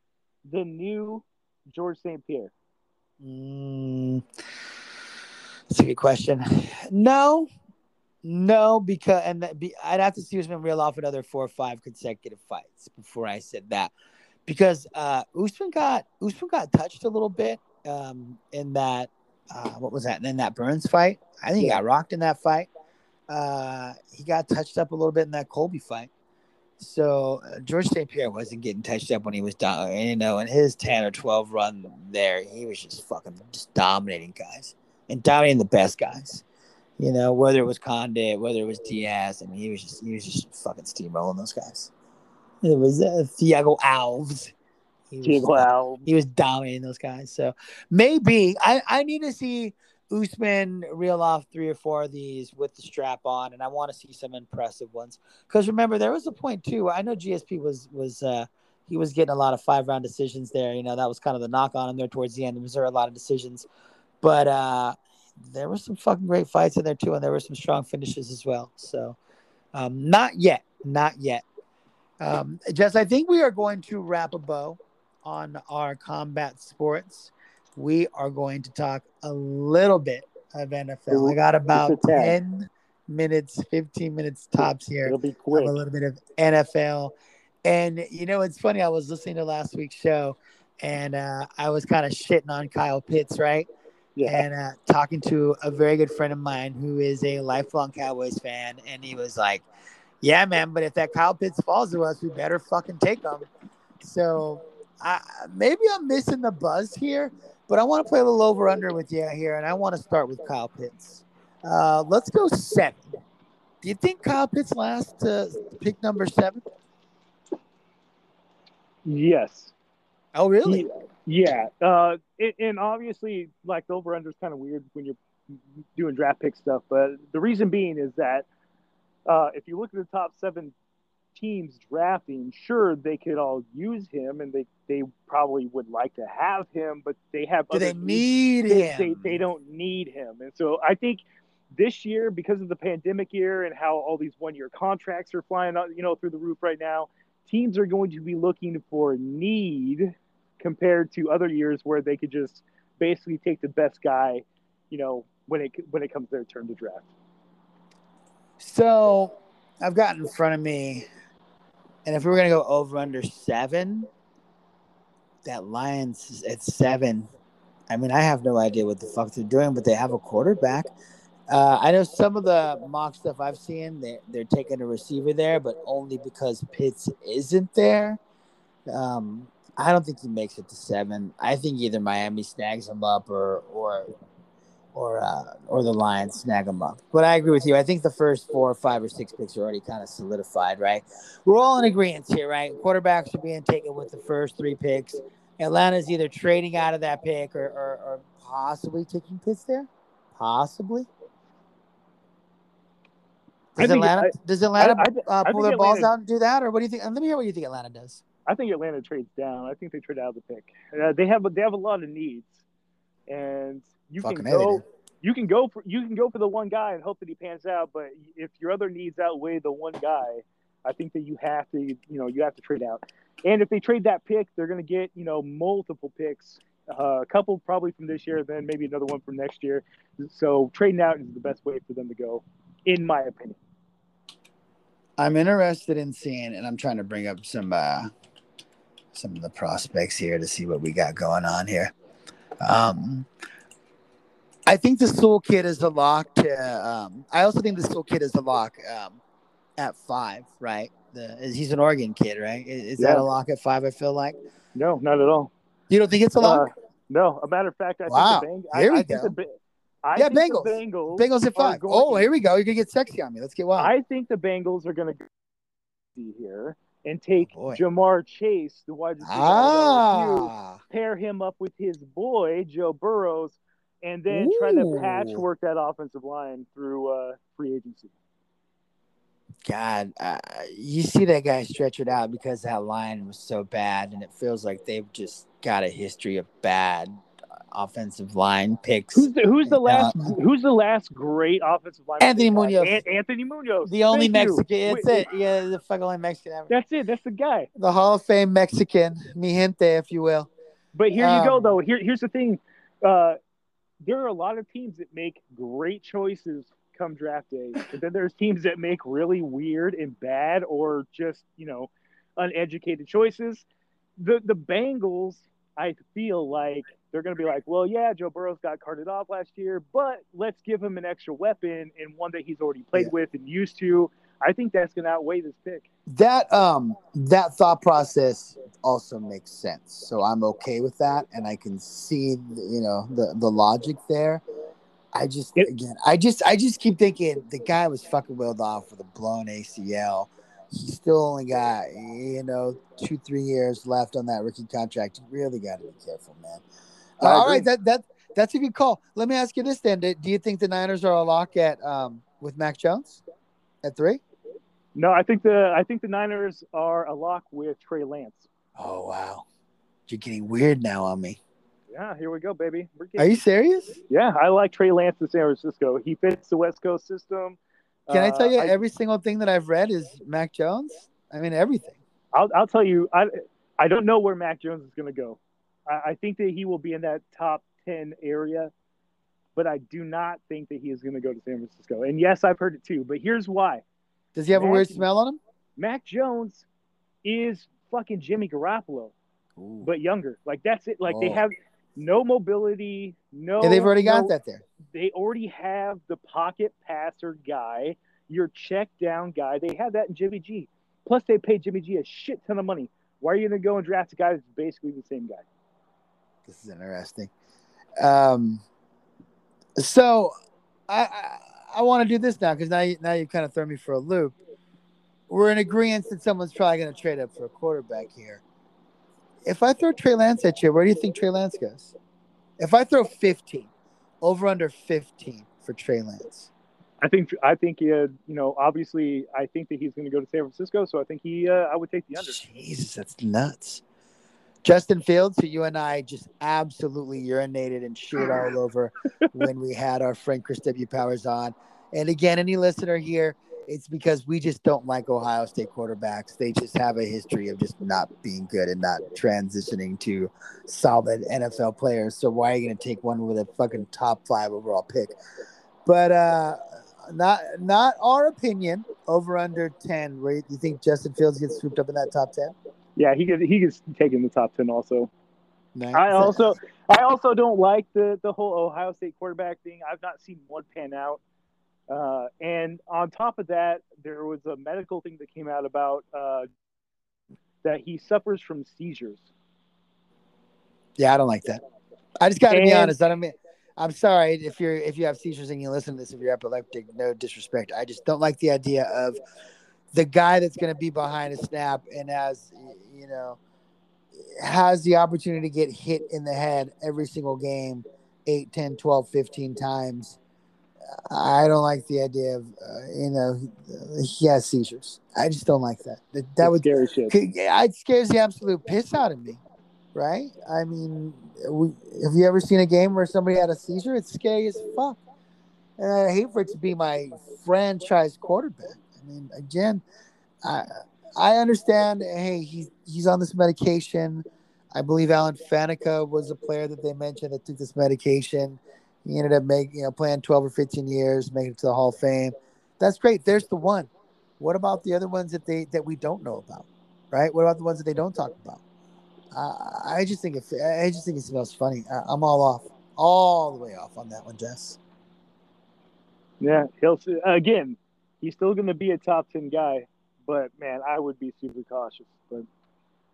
the new George St. Pierre? Mm, that's a good question. No, no, because and that be, I'd have to see Usman reel off another four or five consecutive fights before I said that, because uh, Usman got Usman got touched a little bit um, in that uh, what was that in that Burns fight. I think he got rocked in that fight. Uh, he got touched up a little bit in that Colby fight. So uh, George St. Pierre wasn't getting touched up when he was down. You know, in his ten or twelve run there, he was just fucking just dominating guys and dominating the best guys. You know, whether it was Condit, whether it was Diaz, I mean, he was just he was just fucking steamrolling those guys. It was uh, Thiago Alves. He was, Diego Al. he was dominating those guys. So maybe I, I need to see Usman reel off three or four of these with the strap on, and I want to see some impressive ones. Because remember, there was a point too. I know GSP was was uh, he was getting a lot of five round decisions there. You know that was kind of the knock on him there towards the end. There was there a lot of decisions, but uh, there were some fucking great fights in there too, and there were some strong finishes as well. So um, not yet, not yet. Um, Jess, I think we are going to wrap a bow on our combat sports. We are going to talk a little bit of NFL. I got about It's a tag. 10 minutes, 15 minutes tops here It'll be quick. a little bit of NFL. And you know, it's funny. I was listening to last week's show, and uh, I was kind of shitting on Kyle Pitts, right? Yeah. And uh, talking to a very good friend of mine who is a lifelong Cowboys fan, and he was like, "Yeah, man, but if that Kyle Pitts falls to us, we better fucking take him." So I, maybe I'm missing the buzz here, but I want to play a little over under with you here, and I want to start with Kyle Pitts. Uh, let's go seven. Do you think Kyle Pitts lasts to pick number seven? Yes. Oh, really? Yeah. Uh, and, and obviously, like the over under is kind of weird when you're doing draft pick stuff. But the reason being is that uh, if you look at the top seven teams drafting, sure they could all use him, and they they probably would like to have him, but they have Do they need they, him? they, they don't need him. And so I think this year, because of the pandemic year and how all these one year contracts are flying you know, through the roof right now, teams are going to be looking for need compared to other years where they could just basically take the best guy, you know, when it when it comes their turn to draft. So I've got in front of me, and if we were gonna go over under seven, that Lions at seven. I mean, I have no idea what the fuck they're doing, but they have a quarterback. Uh, I know some of the mock stuff I've seen, they they're taking a receiver there, but only because Pitts isn't there. Um, I don't think he makes it to seven. I think either Miami snags him up or or or uh, or the Lions snag them up. But I agree with you. I think the first four or five or six picks are already kind of solidified, right? We're all in agreement here, right? Quarterbacks are being taken with the first three picks. Atlanta's either trading out of that pick or, or, or possibly taking Pitts there? Possibly. Does Atlanta, I- does Atlanta I- I uh, pull their balls out and do that, or what do you think? Let me hear what you think Atlanta does. I think Atlanta trades down. I think they trade out of the pick. Uh, they have they have a lot of needs, and you Fucking can go you can go for you can go for the one guy and hope that he pans out. But if your other needs outweigh the one guy, I think that you have to you know you have to trade out. And if they trade that pick, they're going to get you know multiple picks, uh, a couple probably from this year, then maybe another one from next year. So trading out is the best way for them to go, in my opinion. I'm interested in seeing, and I'm trying to bring up some uh, some of the prospects here to see what we got going on here. Um, I think the Sewell Kid is a lock to. Um, I also think the Sewell Kid is a lock um, at five, right? The, he's an Oregon kid, right? Is, is that a lock at five? I feel like No, not at all. you don't think it's a lock. Uh, no, a matter of fact, I Wow. think the Bang- Here I, we I go. the, I Yeah, Bengals. Bengals. Bengals at five. Oh, here we go. You're gonna get sexy on me. Let's get wild. I think the Bengals are going to be here and take Oh. Ja'Marr Chase, the wide receiver. out of LSU, ah, pair him up with his boy Joe Burrows, and then trying to patchwork that offensive line through uh, free agency. God, uh, you see that guy stretch it out because that line was so bad, and it feels like they've just got a history of bad uh, offensive line picks. Who's the Who's the last Uh, Who's the last great offensive line? Anthony? Munoz. An- Anthony Munoz. the only Thank you. Mexican. Wait, it. Yeah, the fucking only Mexican ever. That's it. That's the guy. The Hall of Fame Mexican, mi gente, if you will. But here you go, Um, though. Here, here's the thing. Uh, there are a lot of teams that make great choices come draft day, and then there's teams that make really weird and bad, or just you know, uneducated choices. The the Bengals, I feel like they're going to be like, well, yeah, Joe Burrows got carted off last year, but let's give him an extra weapon and one that he's already played Yeah. with and used to. I think that's going to outweigh this pick. That um that thought process also makes sense. So I'm okay with that, and I can see you know the the logic there. I just It- again, I just I just keep thinking the guy was fucking willed off with a blown ACL. He still only got you know two three years left on that rookie contract. You really got to be careful, man. I all right, that that that's a good call. Let me ask you this then: Do do you think the Niners are a lock at um with Mac Jones at three? No, I think the I think the Niners are a lock with Trey Lance. Oh wow, you're getting weird now on me. Yeah, here we go, baby. We're Are you serious? yeah, I like Trey Lance in San Francisco. He fits the West Coast system. Can I tell you Uh, every single thing that I've read is Mac Jones? I mean everything. I'll, I'll tell you, I I don't know where Mac Jones is going to go. I, I think that he will be in that top ten area, but I do not think that he is going to go to San Francisco. And yes, I've heard it too. But here's why: Does he have a weird smell on him? Mac Jones is fucking Jimmy Garoppolo, but younger. Like that's it. Like they Oh. have no mobility, no. yeah, they've already got no- that there. they already have the pocket passer guy, your check down guy. They have that in Jimmy G. Plus, they paid Jimmy G a shit ton of money. Why are you going to go and draft a guy that's basically the same guy? This is interesting. Um, so I I, I want to do this now because now you, now you kind of throw me for a loop. We're in agreement that someone's probably going to trade up for a quarterback here. If I throw Trey Lance at you, where do you think Trey Lance goes? If I throw 15, over under 15 for Trey Lance. I think I think uh, you know obviously I think that he's going to go to San Francisco, so I think he uh, I would take the under. Jesus, that's nuts. Justin Fields, who you and I just absolutely urinated and shit all over when we had our friend Chris W. Powers on. And again, any listener here, it's because we just don't like Ohio State quarterbacks. They just have a history of just not being good and not transitioning to solid NFL players. So why are you going to take one with a fucking top five overall pick? But uh not not our opinion. Over under ten. Where you think Justin Fields gets swooped up in that top ten? Yeah, he gets he gets taken in the top ten also. No. I also I also don't like the the whole Ohio State quarterback thing. I've not seen one pan out. Uh, and on top of that, there was a medical thing that came out about uh, that he suffers from seizures. Yeah, I don't like that. I just got to be honest. I don't mean. I'm sorry if you're if you have seizures and you listen to this if you're epileptic. No disrespect. I just don't like the idea of the guy that's going to be behind a snap and has you know has the opportunity to get hit in the head every single game 8, 10, 12, 15 times. I don't like the idea of, uh, you know, he has seizures. I just don't like that. That, that It's would scary shit. it scares the absolute piss out of me, right? I mean, we, have you ever seen a game where somebody had a seizure? It's scary as fuck. And I hate for it to be my franchise quarterback. I mean, again, I I understand. Hey, he's he's on this medication. I believe Alan Faneca was a player that they mentioned that took this medication. He ended up making, you know, playing 12 or 15 years, making it to the Hall of Fame. That's great. There's the one. What about the other ones that they that we don't know about, right? What about the ones that they don't talk about? Uh, I just think it. I just think it smells funny. I, I'm all off, all the way off on that one, Jess. Yeah, he'll again. He's still going to be a top ten guy, but man, I would be super cautious. But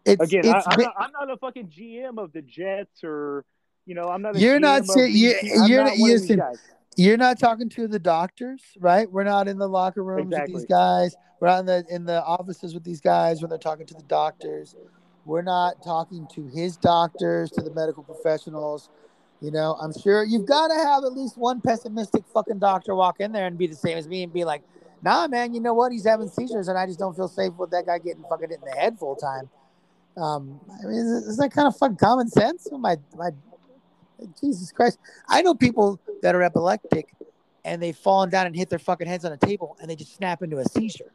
It's, again, it's I, I'm, bi- not, I'm not a fucking GM of the Jets or you know I'm not. A You're GM not of you- teams. I'm you're not listen, you're not talking to the doctors, right? We're not in the locker rooms with these guys. We're not in the in the offices with these guys when they're talking to the doctors. We're not talking to his doctors, to the medical professionals. You know, I'm sure you've got to have at least one pessimistic fucking doctor walk in there and be the same as me and be like, "Nah, man, you know what? He's having seizures, and I just don't feel safe with that guy getting fucking hit in the head full time." Um, I mean, is, is that kind of fucking common sense? Oh, my, my, Jesus Christ! I know people that are epileptic and they've fallen down and hit their fucking heads on a table and they just snap into a seizure.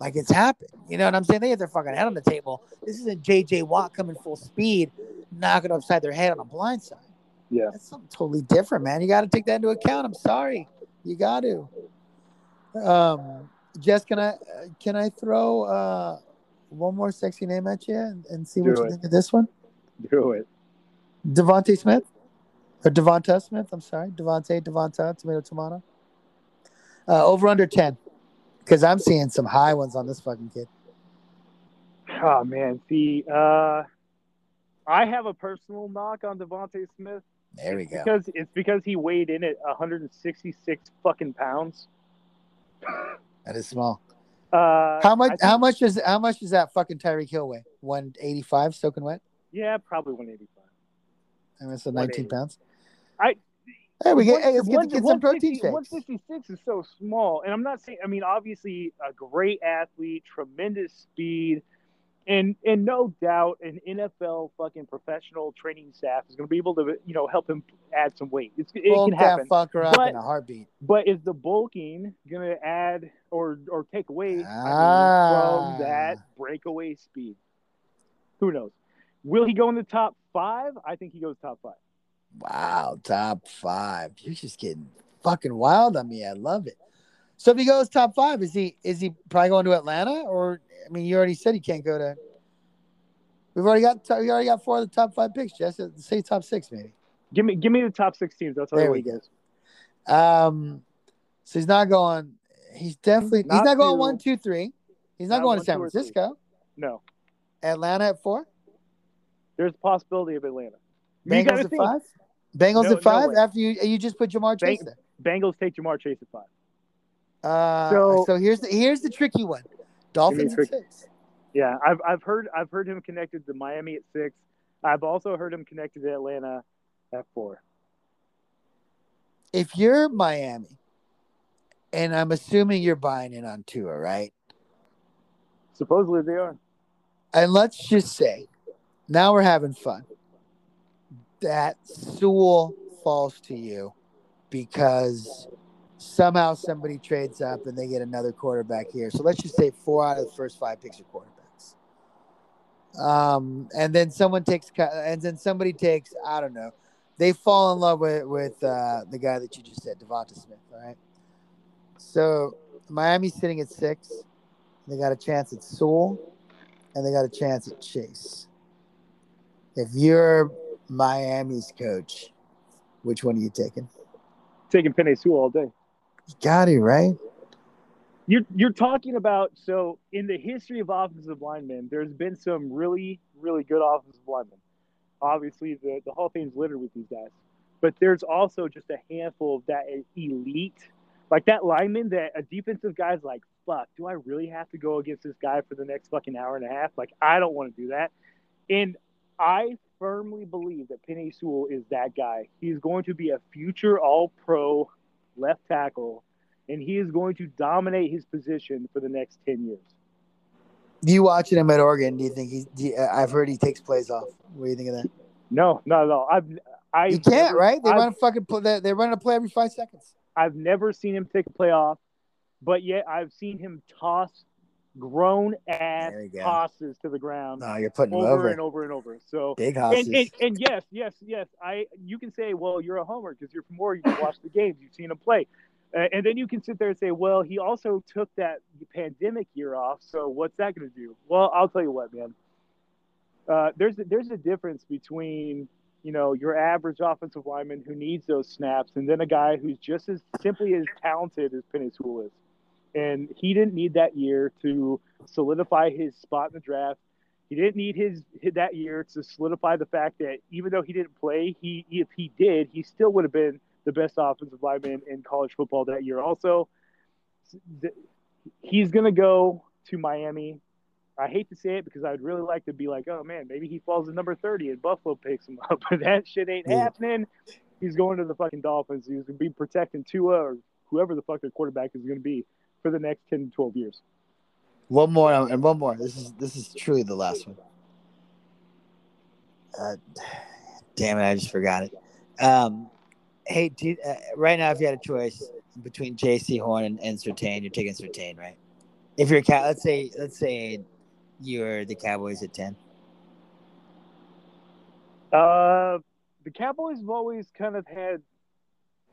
Like it's happened. You know what I'm saying? They hit their fucking head on the table. This isn't JJ Watt coming full speed, knocking upside their head on a blind side. Yeah. That's something totally different, man. You got to take that into account. I'm sorry. You got to. Um, Jess, can I can I throw uh, one more sexy name at you and, and see what Do you think of this one? Do it. Devonte Smith or Devonta Smith. I'm sorry, Devonte, Devonta, tomato, tomato. Uh, over under ten, because I'm seeing some high ones on this fucking kid. Oh man, see, uh, I have a personal knock on Devonte Smith There we go. because it's because he weighed in at 166 fucking pounds. That is small. Uh, How much? Think- How much does? How much does that fucking Tyreek Hill weigh? One eighty five, soaking wet. Yeah, probably 185. I mean, so nineteen pounds. I- Hey, we get. One- Hey, let's get, one- get some protein 160 shakes. 166 is so small, and I'm not saying. I mean, obviously, a great athlete, tremendous speed, and and no doubt, an NFL fucking professional training staff is going to be able to, you know, help him add some weight. It's, it Bulk can that happen. fucker up But- in a heartbeat. But is the bulking going to add or or take away Ah. from that breakaway speed? Who knows? Will he go in the top five? I think he goes top five. Wow, top five. You're just getting fucking wild on me. I love it. So if he goes top five, is he is he probably going to Atlanta or I mean you already said he can't go to We've already got we already got four of the top five picks, Jess. Say top six maybe. Give me give me the top six teams. I'll tell There you we where he go. goes. Um so he's not going he's definitely he's Not not going two. one, two, three. He's not, Not going one, to San two, or three. Francisco. No, Atlanta at four. there's a possibility of Atlanta. Bengals at think. five. Bengals No- at five way. after you you just put Ja'Marr Chase Bang- there. Bengals take Ja'Marr Chase at five. Uh, so, So- here's the here's the tricky one. Dolphins at six. Yeah, I've I've heard I've heard him connected to Miami at six. I've also heard him connected to Atlanta at four. If you're Miami, and I'm assuming you're buying in on Tua, right? Supposedly they are. And let's just say, now we're having fun. That Sewell falls to you because somehow somebody trades up and they get another quarterback here. So let's just say four out of the first five picks are quarterbacks. Um, and then someone takes, and then somebody takes, I don't know, they fall in love with with uh, the guy that you just said, Devonta Smith. All right. So Miami's sitting at six. They got a chance at Sewell, and they got a chance at Chase. If you're Miami's coach, which one are you taking? Taking Penei Sewell all day. You got it right. You're you're talking about so in the history of offensive linemen, there's been some really really good offensive linemen. Obviously, the the Hall of Fame's littered with these guys, but there's also just a handful of that elite, like that lineman that a defensive guy's like, fuck, do I really have to go against this guy for the next fucking hour and a half? Like, I don't want to do that. And I firmly believe that Penei Sewell is that guy. He's going to be a future All Pro left tackle, and he is going to dominate his position for the next ten years. You watching him at Oregon? Do you think he's? You, I've heard he takes plays off. What do you think of that? No, not at all. I've I You can't, never- right? They I've- run a fucking play. They run a play every five seconds. I've never seen him take a play off, but yet I've seen him toss grown ass There you go. tosses to the ground No, you're putting over over. and over and over. So Big and, hosses. and, and yes, yes, yes. I you can say, well, you're a homer because you're from Oregon. You watch the games. You've seen him play, uh, and then you can sit there and say, well, he also took that pandemic year off. So what's that going to do? Well, I'll tell you what, man. Uh, there's a, there's a difference between you know your average offensive lineman who needs those snaps and then a guy who's just as simply as talented as Penei Sewell is. And he didn't need that year to solidify his spot in the draft. He didn't need his, his that year to solidify the fact that even though he didn't play, he if he did, he still would have been the best offensive lineman in college football that year. Also, th- he's going to go to Miami. I hate to say it because I'd really like to be like, oh man, maybe he falls to number 30 and Buffalo picks him up. But that shit ain't Yeah. happening. He's going to the fucking Dolphins. He's going to be protecting Tua or whoever the fuck their quarterback is going to be for the next 10 to 12 years. One more and one more. This is this is truly the last one. Uh, damn it! I just forgot it. Um, hey, you- uh, right now, if you had a choice between Jaycee Horn and, and Surtain, you're taking Surtain, right? If you're a cat, let's say let's say you're the Cowboys at ten. Uh, the Cowboys have always kind of had,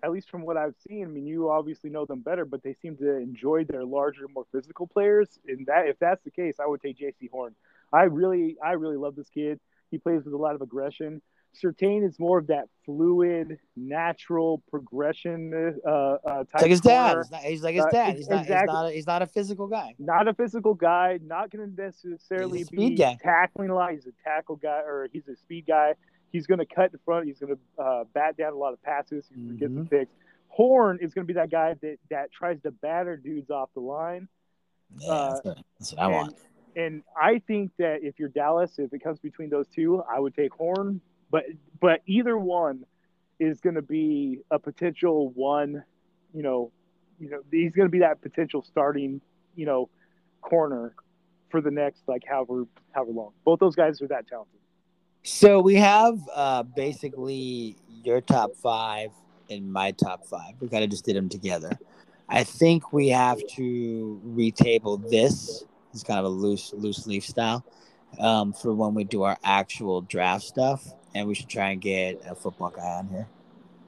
at least from what I've seen. I mean, you obviously know them better, but they seem to enjoy their larger, more physical players. And that, if that's the case, I would take Jaycee Horn. I really, I really love this kid. He plays with a lot of aggression. Surtain is more of that fluid, natural progression uh, uh, type. Like his dad. not, he's like his Uh, dad. ex- He's not. exactly. He's not. A, he's not a physical guy. not a physical guy, not going to necessarily be guy. tackling a lot. He's a tackle guy, or he's a speed guy. He's going to cut in front. He's going to uh, bat down a lot of passes. He's going to get some Mhm. picks. Horn is going to be that guy that, that tries to batter dudes off the line. Yeah, Uh, that's, that's what I and, want. and I think that if you're Dallas, if it comes between those two, I would take Horn. But but either one is going to be a potential one. You know, you know he's going to be that potential starting. You know, corner for the next like however however long. Both those guys are that talented. So we have uh, basically your top five and my top five. We kind of just did them together. I think we have to retable this. It's kind of a loose loose leaf style um, for when we do our actual draft stuff, and we should try and get a football guy on here.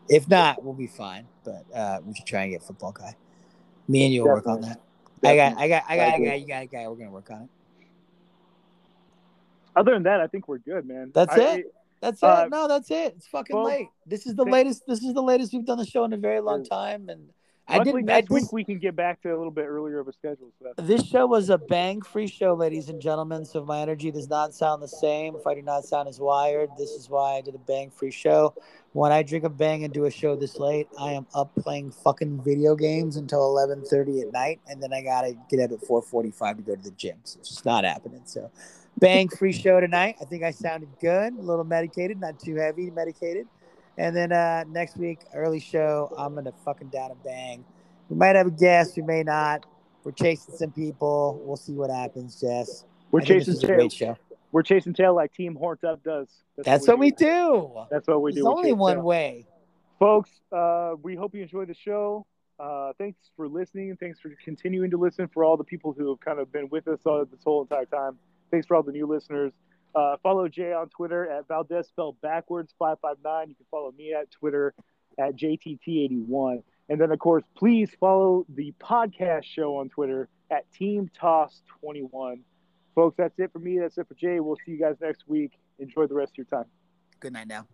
If not, we'll be fine. But uh, we should try and get a football guy. Me and you will work on that. I got, I got, I got a Definitely. guy. You got a guy. We're gonna work on it. Other than that, I think we're good, man. That's I- it? That's Uh, it. No, that's it. It's fucking well, late. This is the latest. This is the latest we've done the show in a very long time, and I Luckily, didn't. I, next this, week we can get back to a little bit earlier of a schedule. So this show was a bang free show, ladies and gentlemen. So if my energy does not sound the same, if I do not sound as wired, this is why I did a bang free show. When I drink a bang and do a show this late, I am up playing fucking video games until eleven thirty at night, and then I gotta get up at four forty five to go to the gym. So it's just not happening. So bang free show tonight. I think I sounded good, a little medicated, not too heavy, medicated. And then uh, next week, early show, I'm gonna fucking down a bang. We might have a guest, we may not. We're chasing some people. We'll see what happens, Jess. we're I chasing this is a tail. We're chasing tail like Team Horned Up does. That's what we do. That's what we There's do. We only one tail. way. folks uh, we hope you enjoyed the show uh, thanks for listening thanks for continuing to listen for all the people who have kind of been with us all this whole entire time thanks for all the new listeners. Uh, follow jay on twitter at valdez spelled backwards 559 you can follow me at twitter at jtt81 and then of course please follow the podcast show on twitter at team toss 21 folks that's it for me. That's it for jay. We'll see you guys next week. Enjoy the rest of your time. Good night now.